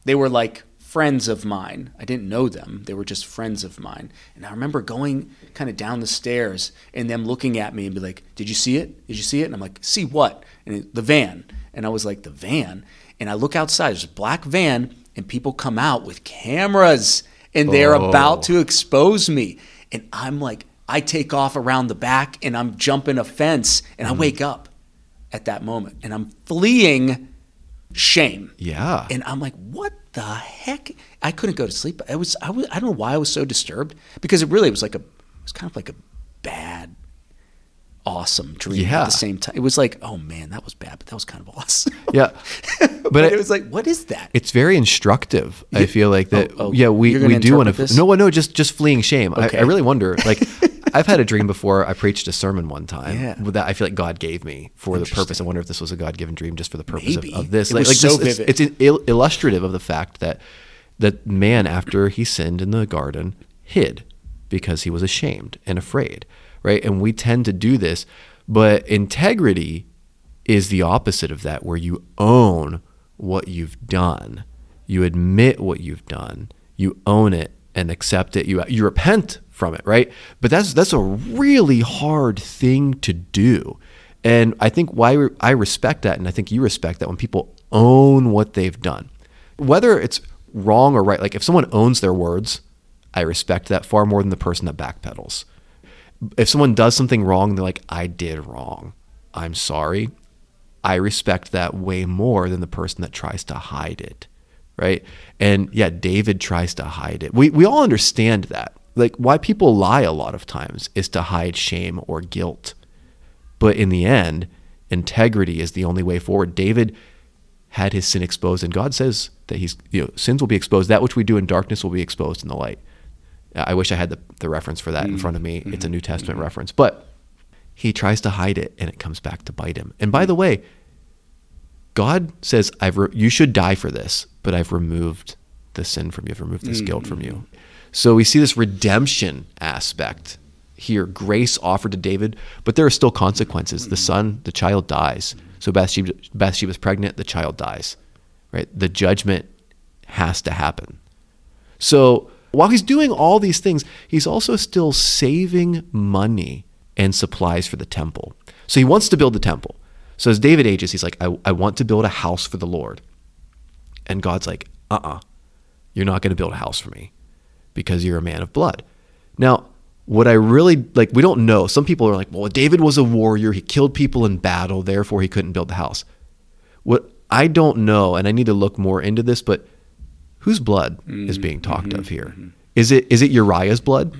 they were like friends of mine. I didn't know them. They were just friends of mine. And I remember going kind of down the stairs and them looking at me and be like, "Did you see it? Did you see it?" And I'm like, "See what?" And it, the van. And I was like, "The van." And I look outside. There's a black van, and people come out with cameras, and they're Oh. about to expose me. And I'm like, I take off around the back, and I'm jumping a fence, and I mm. wake up at that moment, and I'm fleeing shame. yeah. And I'm like, what the heck? I couldn't go to sleep. I was, I was, I don't know why I was so disturbed because it really was like a, it was kind of like a bad, awesome dream Yeah. at the same time. It was like, oh man, that was bad, but that was kind of awesome. yeah. but, But it, it- was like, what is that? It's very instructive. I feel like that. Oh, oh, yeah, we, we do want to. No, no, just just fleeing shame. I, Okay. I really wonder. Like, I've had a dream before. I preached a sermon one time Yeah. that I feel like God gave me for the purpose. I wonder if this was a God given dream just for the purpose of, of this. It like, was like so this, vivid. It's, it's il- illustrative of the fact that that man, after he sinned in the garden, hid because he was ashamed and afraid. Right, and we tend to do this, but integrity is the opposite of that, where you own what you've done, you admit what you've done, you own it and accept it, you you repent from it, right? But that's that's a really hard thing to do, and I think why I respect that, and I think you respect that when people own what they've done, whether it's wrong or right. Like if someone owns their words, I respect that far more than the person that backpedals if someone does something wrong, they're like, I did wrong. I'm sorry. I respect that way more than the person that tries to hide it. Right. And yeah, David tries to hide it. We, we all understand that. Like, why people lie a lot of times is to hide shame or guilt. But in the end, integrity is the only way forward. David had his sin exposed, and God says that he's, you know, sins will be exposed. That which we do in darkness will be exposed in the light. I wish I had the, the reference for that in front of me. It's a mm-hmm. New mm-hmm. Testament reference. But he tries to hide it and it comes back to bite him. And by the way, God says, I've re- you should die for this, but I've removed the sin from you. I've removed this guilt from you. Mm-hmm. So we see this redemption aspect here, grace offered to David, but there are still consequences. The son, the child dies. So Bathsheba, Bathsheba's pregnant, the child dies, right? The judgment has to happen. So while he's doing all these things, he's also still saving money and supplies for the temple. So he wants to build the temple. So as David ages, he's like, I, I want to build a house for the Lord. And God's like, uh uh-uh, uh, you are not going to build a house for me because you're a man of blood. Now, what I really like, we don't know. Some people are like, well, David was a warrior. He killed people in battle. Therefore, he couldn't build the house. What I don't know, and I need to look more into this, but whose blood mm-hmm. is being talked mm-hmm. of here? Mm-hmm. Is it is it Uriah's blood?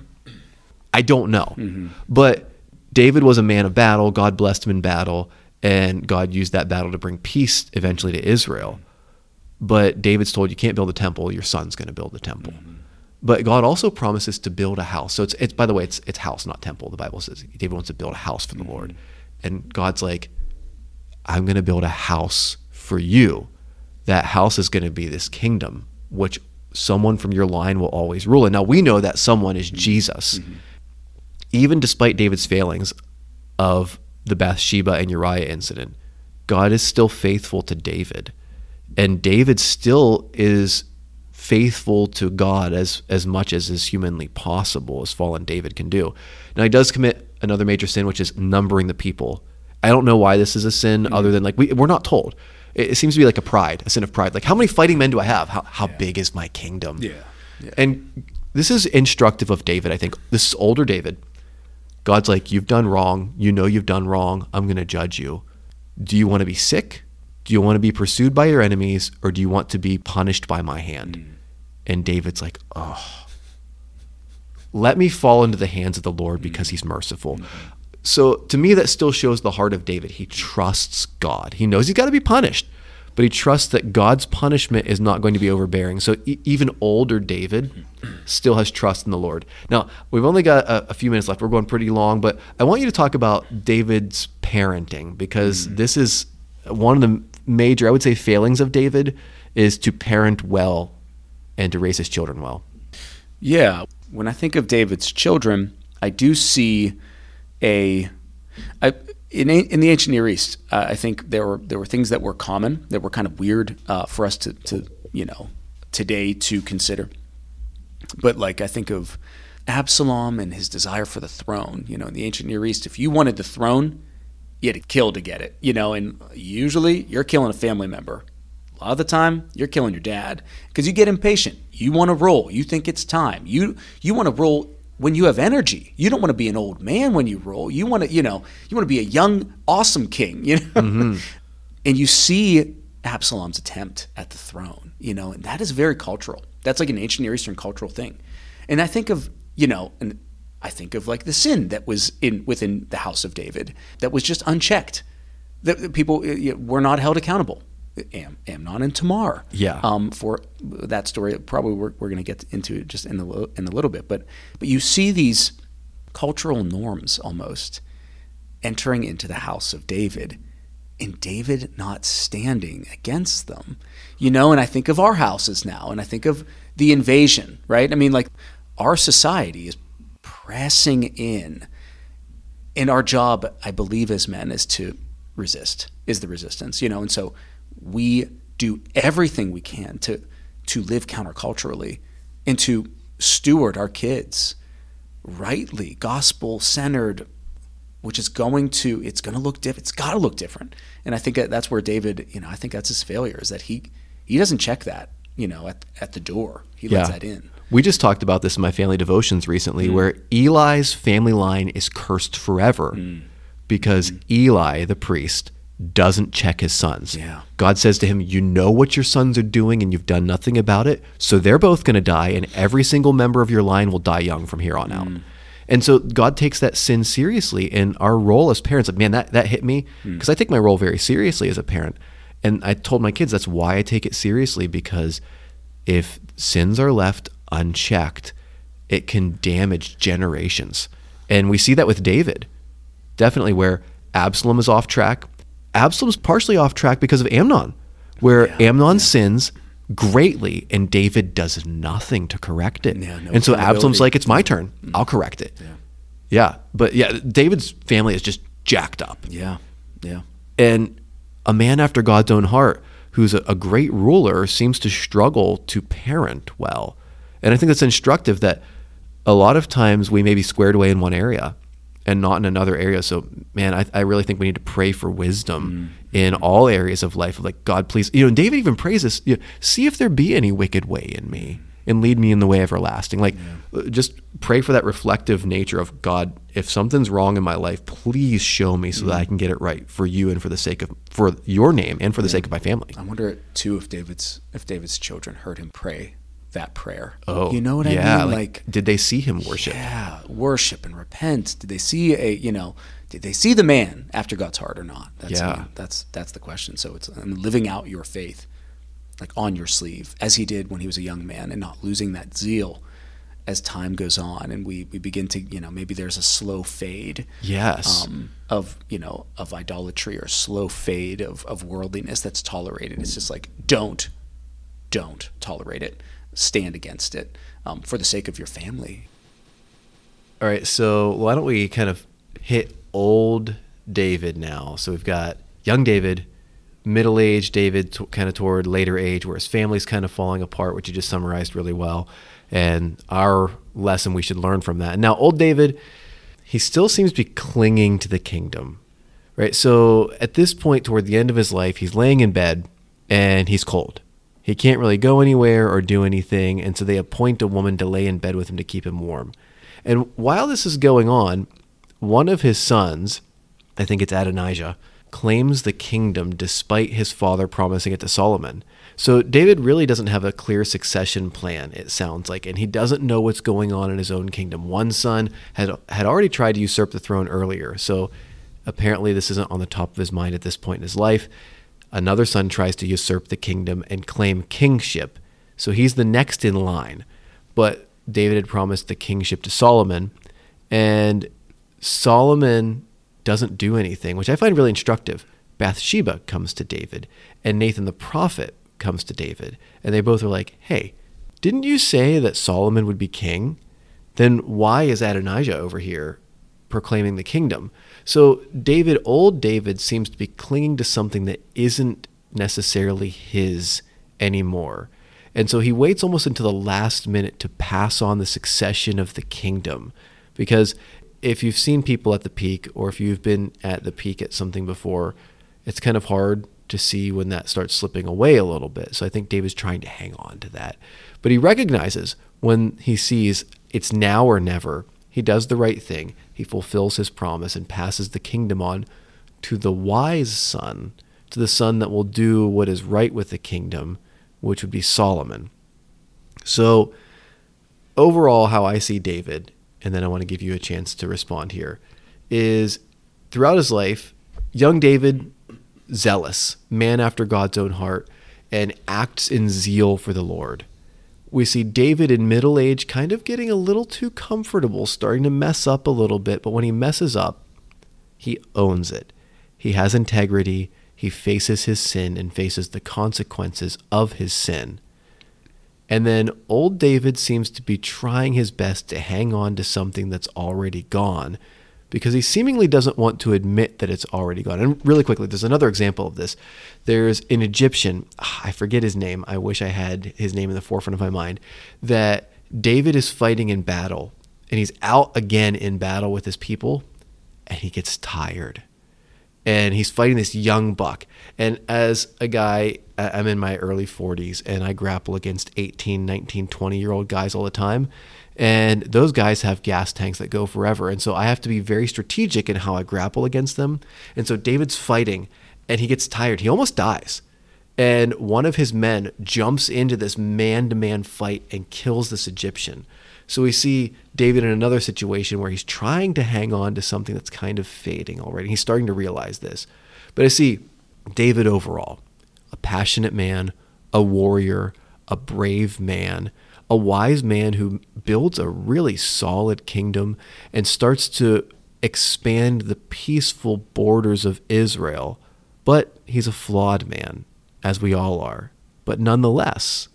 I don't know. Mm-hmm. But David was a man of battle. God blessed him in battle, and God used that battle to bring peace eventually to Israel. But David's told you can't build a temple, your son's going to build the temple. Mm-hmm. But God also promises to build a house. So it's it's by the way, it's it's house, not temple. The Bible says David wants to build a house for the. Lord. And God's like, I'm going to build a house for you. That house is going to be this kingdom, which someone from your line will always rule. And now we know that someone is Jesus. Mm-hmm. Even despite David's failings of the Bathsheba and Uriah incident, God is still faithful to David. And David still is faithful to God as as much as is humanly possible, as fallen David can do. Now he does commit another major sin, which is numbering the people. I don't know why this is a sin, mm-hmm. other than like we we're not told. It, it, seems to be like a pride, a sin of pride. Like how many fighting men do I have? How how yeah. big is my kingdom? Yeah. yeah. And this is instructive of David. I think this is older David. God's like, you've done wrong. You know you've done wrong. I'm going to judge you. Do you want to be sick? Do you want to be pursued by your enemies, or do you want to be punished by my hand? Mm. And David's like, oh, let me fall into the hands of the Lord because he's merciful. So to me, that still shows the heart of David. He trusts God. He knows he's got to be punished, but he trusts that God's punishment is not going to be overbearing. So e- even older David still has trust in the Lord. Now, we've only got a, a, few minutes left. We're going pretty long, but I want you to talk about David's parenting because mm. this is one of the major, I would say, failings of David is to parent well and to raise his children well. Yeah. When I think of David's children, I do see a. I, in, in the ancient Near East, uh, I think there were there were things that were common that were kind of weird uh, for us to, to you know today to consider. But like I think of Absalom and his desire for the throne. You know, in the ancient Near East, if you wanted the throne, you had to kill to get it. You know, and usually you're killing a family member a lot of the time, you're killing your dad because you get impatient. You want to roll. You think it's time. You you want to roll when you have energy. You don't want to be an old man when you roll. You want to, you know, you want to be a young, awesome king, you know? Mm-hmm. and you see Absalom's attempt at the throne, you know, and that is very cultural. That's like an ancient Near Eastern cultural thing. And I think of, you know, and I think of like the sin that was in within the house of David that was just unchecked. That people were not held accountable. Am, Amnon and Tamar. Yeah. Um, for that story, probably we're, we're going to get into it just in the in a little bit, but but you see these cultural norms almost entering into the house of David, and David not standing against them. You know, and I think of our houses now, and I think of the invasion, right? I mean, like our society is pressing in, and our job, I believe, as men, is to resist, is the resistance, you know, and so we do everything we can to to live counterculturally and to steward our kids rightly, gospel centered, which is going to it's going to look different. It's got to look different. And I think that that's where David, you know, I think that's his failure is that he he doesn't check that, you know, at at the door. He lets yeah. that in. We just talked about this in my family devotions recently, mm. where Eli's family line is cursed forever mm. because mm. Eli, the priest, doesn't check his sons. Yeah. God says to him, You know what your sons are doing and you've done nothing about it. So they're both going to die, and every single member of your line will die young from here on out. Mm. And so God takes that sin seriously. And our role as parents, man, that, that hit me because mm. I take my role very seriously as a parent. And I told my kids that's why I take it seriously because if sins are left unchecked, it can damage generations. And we see that with David, definitely, where Absalom is off track Absalom's partially off track because of Amnon, where yeah, Amnon yeah. sins greatly and David does nothing to correct it. Yeah, no and so Absalom's like, it's my turn. Mm-hmm. I'll correct it. Yeah. yeah. But yeah, David's family is just jacked up. Yeah. Yeah. And a man after God's own heart who's a, a great ruler seems to struggle to parent well. And I think that's instructive that a lot of times we may be squared away in one area and not in another area. So, man, I, I really think we need to pray for wisdom in all areas of life. Like, God, please, you know, and David even prays this, you know, see if there be any wicked way in me and lead me in the way everlasting. Like, uh, just pray for that reflective nature of God. If something's wrong in my life, please show me so that I can get it right for you and for the sake of for your name and for the sake of my family. I wonder too if David's if David's children heard him pray that prayer. Oh, you know what yeah, I mean? Like, did they see him worship? Yeah, worship and repent. Did they see a you know? Did they see the man after God's heart or not? That's Yeah. That's that's the question. So it's I mean, living out your faith, like on your sleeve, as he did when he was a young man, and not losing that zeal as time goes on, and we we begin to you know maybe there's a slow fade Yes. um, of you know of idolatry or slow fade of, of worldliness that's tolerated. It's just like don't, don't tolerate it. Stand against it um, for the sake of your family. All right, so why don't we kind of hit old David now? So we've got young David, middle aged David, t- kind of toward later age, where his family's kind of falling apart, which you just summarized really well, and our lesson we should learn from that. Now, old David, he still seems to be clinging to the kingdom, right? So at this point, toward the end of his life, he's laying in bed and he's cold. He can't really go anywhere or do anything, and so they appoint a woman to lay in bed with him to keep him warm. And while this is going on, one of his sons, I think it's Adonijah, claims the kingdom despite his father promising it to Solomon. So David really doesn't have a clear succession plan, it sounds like, and he doesn't know what's going on in his own kingdom. One son had had already tried to usurp the throne earlier, so apparently this isn't on the top of his mind at this point in his life. Another son tries to usurp the kingdom and claim kingship. So he's the next in line. But David had promised the kingship to Solomon, and Solomon doesn't do anything, which I find really instructive. Bathsheba comes to David, and Nathan the prophet comes to David, and they both are like, "Hey, didn't you say that Solomon would be king? Then why is Adonijah over here proclaiming the kingdom?" So David, old David, seems to be clinging to something that isn't necessarily his anymore. And so he waits almost until the last minute to pass on the succession of the kingdom. Because if you've seen people at the peak, or if you've been at the peak at something before, it's kind of hard to see when that starts slipping away a little bit. So I think David's trying to hang on to that. But he recognizes when he sees it's now or never, he does the right thing. He fulfills his promise and passes the kingdom on to the wise son, to the son that will do what is right with the kingdom, which would be Solomon. So, overall, how I see David, and then I want to give you a chance to respond here, is throughout his life, young David, zealous, man after God's own heart, and acts in zeal for the Lord. We see David in middle age kind of getting a little too comfortable, starting to mess up a little bit, but when he messes up, he owns it. He has integrity. He faces his sin and faces the consequences of his sin. And then old David seems to be trying his best to hang on to something that's already gone because he seemingly doesn't want to admit that it's already gone. And really quickly, there's another example of this. There's an Egyptian, ah, I forget his name. I wish I had his name in the forefront of my mind, that David is fighting in battle and he's out again in battle with his people and he gets tired and he's fighting this young buck. And as a guy, I'm in my early 40s and I grapple against 18, 19, 20 year old guys all the time. And those guys have gas tanks that go forever. And so I have to be very strategic in how I grapple against them. And so David's fighting and he gets tired. He almost dies. And one of his men jumps into this man to man fight and kills this Egyptian. So we see David in another situation where he's trying to hang on to something that's kind of fading already. He's starting to realize this. But I see David overall, a passionate man, a warrior, a brave man, a wise man who builds a really solid kingdom and starts to expand the peaceful borders of Israel. But he's a flawed man, as we all are. But nonetheless,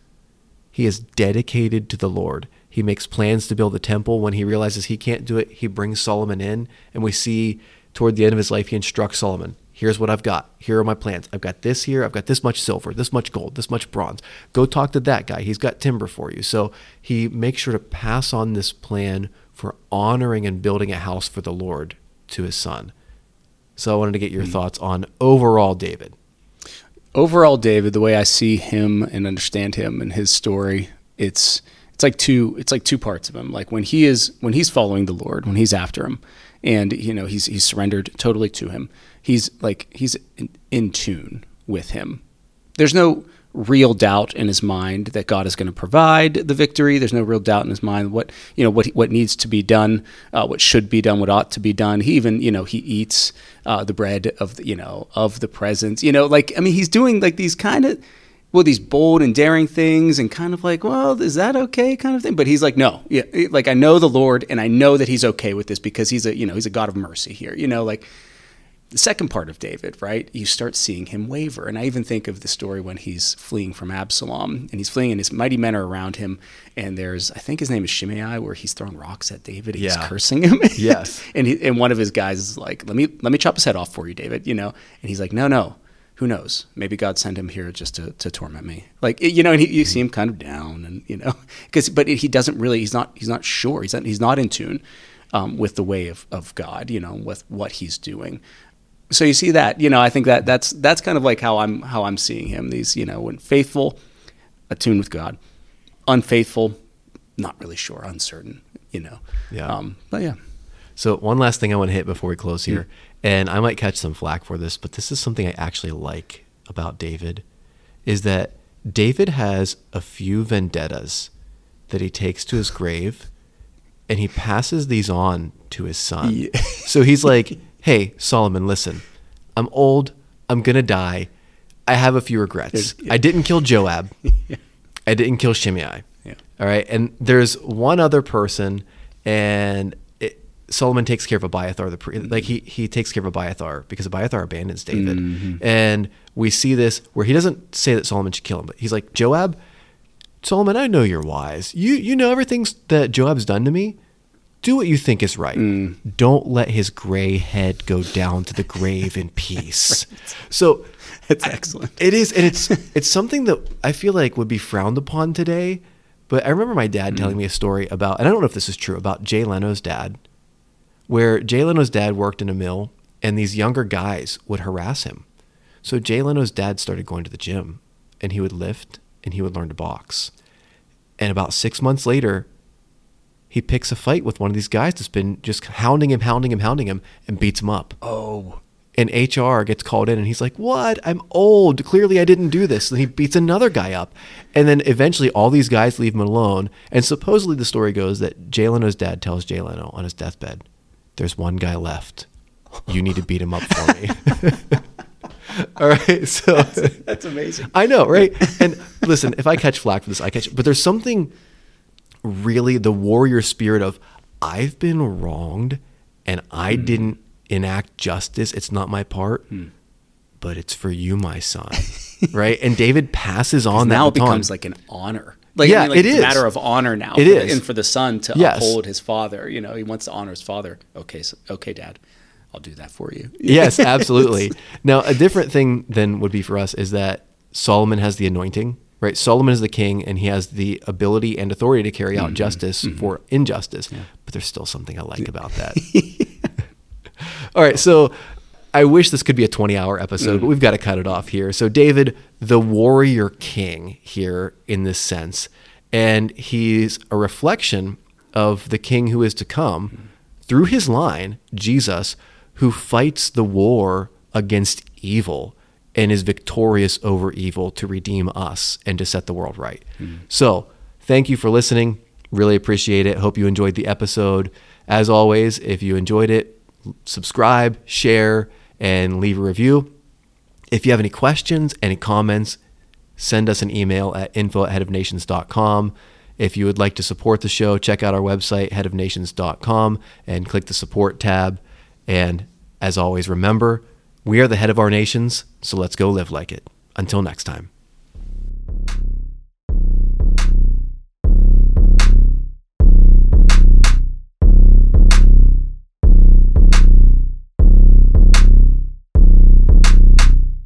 he is dedicated to the Lord. He makes plans to build the temple. When he realizes he can't do it, he brings Solomon in. And we see toward the end of his life, he instructs Solomon here's what I've got. Here are my plans. I've got this here. I've got this much silver, this much gold, this much bronze. Go talk to that guy. He's got timber for you. So he makes sure to pass on this plan for honoring and building a house for the Lord to his son. So I wanted to get your hmm. thoughts on overall David. overall david the way i see him and understand him and his story it's it's like two it's like two parts of him like when he is when he's following the lord when he's after him and you know he's he's surrendered totally to him he's like he's in, in tune with him there's no real doubt in his mind that God is going to provide the victory. There's no real doubt in his mind what you know what what needs to be done, uh, what should be done, what ought to be done. He even you know he eats uh, the bread of the, you know of the presence. You know, like I mean, he's doing like these kind of well these bold and daring things and kind of like well is that okay kind of thing but he's like no yeah like i know the lord and i know that he's okay with this because he's a you know he's a god of mercy here you know like the second part of David, right? You start seeing him waver. And I even think of the story when he's fleeing from Absalom and he's fleeing and his mighty men are around him. And there's, I think his name is Shimei, where he's throwing rocks at David. He's Yeah. cursing him. Yes. and he, and one of his guys is like, let me, let me chop his head off for you, David, you know? And he's like, no, no, who knows? Maybe God sent him here just to, to torment me. Like, you know, and he, you see him kind of down and, you know, because, but he doesn't really, he's not, he's not sure. He's not, he's not in tune. Um, with the way of, of God, you know, with what he's doing so you see that you know i think that that's that's kind of like how i'm how i'm seeing him these you know when faithful attuned with god unfaithful not really sure uncertain you know Yeah. um but yeah So one last thing I want to hit before we close here, and I might catch some flack for this, but this is something I actually like about David, is that David has a few vendettas that he takes to his grave, and he passes these on to his son. Yeah. So he's like, "Hey, Solomon, listen, I'm old. I'm gonna die. I have a few regrets. I didn't kill Joab. I didn't kill Shimei. Yeah. All right. And there's one other person, and it, Solomon takes care of Abiathar. The pre- like he he takes care of Abiathar because Abiathar abandons David, mm-hmm. and we see this where he doesn't say that Solomon should kill him, but he's like Joab. Solomon, I know you're wise. You you know everything that Joab's done to me. Do what you think is right. Mm. Don't let his gray head go down to the grave in peace. So That's excellent. it is, and it's it's something that I feel like would be frowned upon today. But I remember my dad telling mm. me a story about, and I don't know if this is true, about Jay Leno's dad, where Jay Leno's dad worked in a mill, and these younger guys would harass him. So Jay Leno's dad started going to the gym, and he would lift, and he would learn to box. And about six months later, he picks a fight with one of these guys that's been just hounding him, hounding him, hounding him, and beats him up oh and HR gets called in and he's like, What? I'm old. Clearly I didn't do this. And he beats another guy up. And then eventually all these guys leave him alone. And supposedly the story goes that Jay Leno's dad tells Jay Leno on his deathbed, There's one guy left. You need to beat him up for me. all right. So that's amazing I know, right? And listen, if I catch flack for this, I catch but there's something really the warrior spirit of I've been wronged and I Hmm. didn't enact justice. It's not my part, but it's for you, my son. right? And David passes on that now it baton. becomes like an honor like, Yeah, I mean, like it it's is. a matter of honor now It the- is. and for the son to Yes. uphold his father you know he wants to honor his father okay so, okay dad i'll do that for you yes, absolutely. Now, a different thing than would be for us is that Solomon has the anointing, right? Solomon is the king and he has the ability and authority to carry Mm-hmm. out justice mm-hmm. for injustice. But there's still something I like about that. All right, so I wish this could be a 20 hour episode, but mm-hmm. we've got to cut it off here. So, David, the warrior king here in this sense, and he's a reflection of the king who is to come mm-hmm. through his line, Jesus, who fights the war against evil and is victorious over evil to redeem us and to set the world right. So, thank you for listening. Really appreciate it. Hope you enjoyed the episode. As always, if you enjoyed it, subscribe, share, and leave a review. If you have any questions, any comments, send us an email at info at. If you would like to support the show, check out our website, headofnations.com, and click the support tab. And as always, remember, we are the head of our nations, so let's go live like it. Until next time.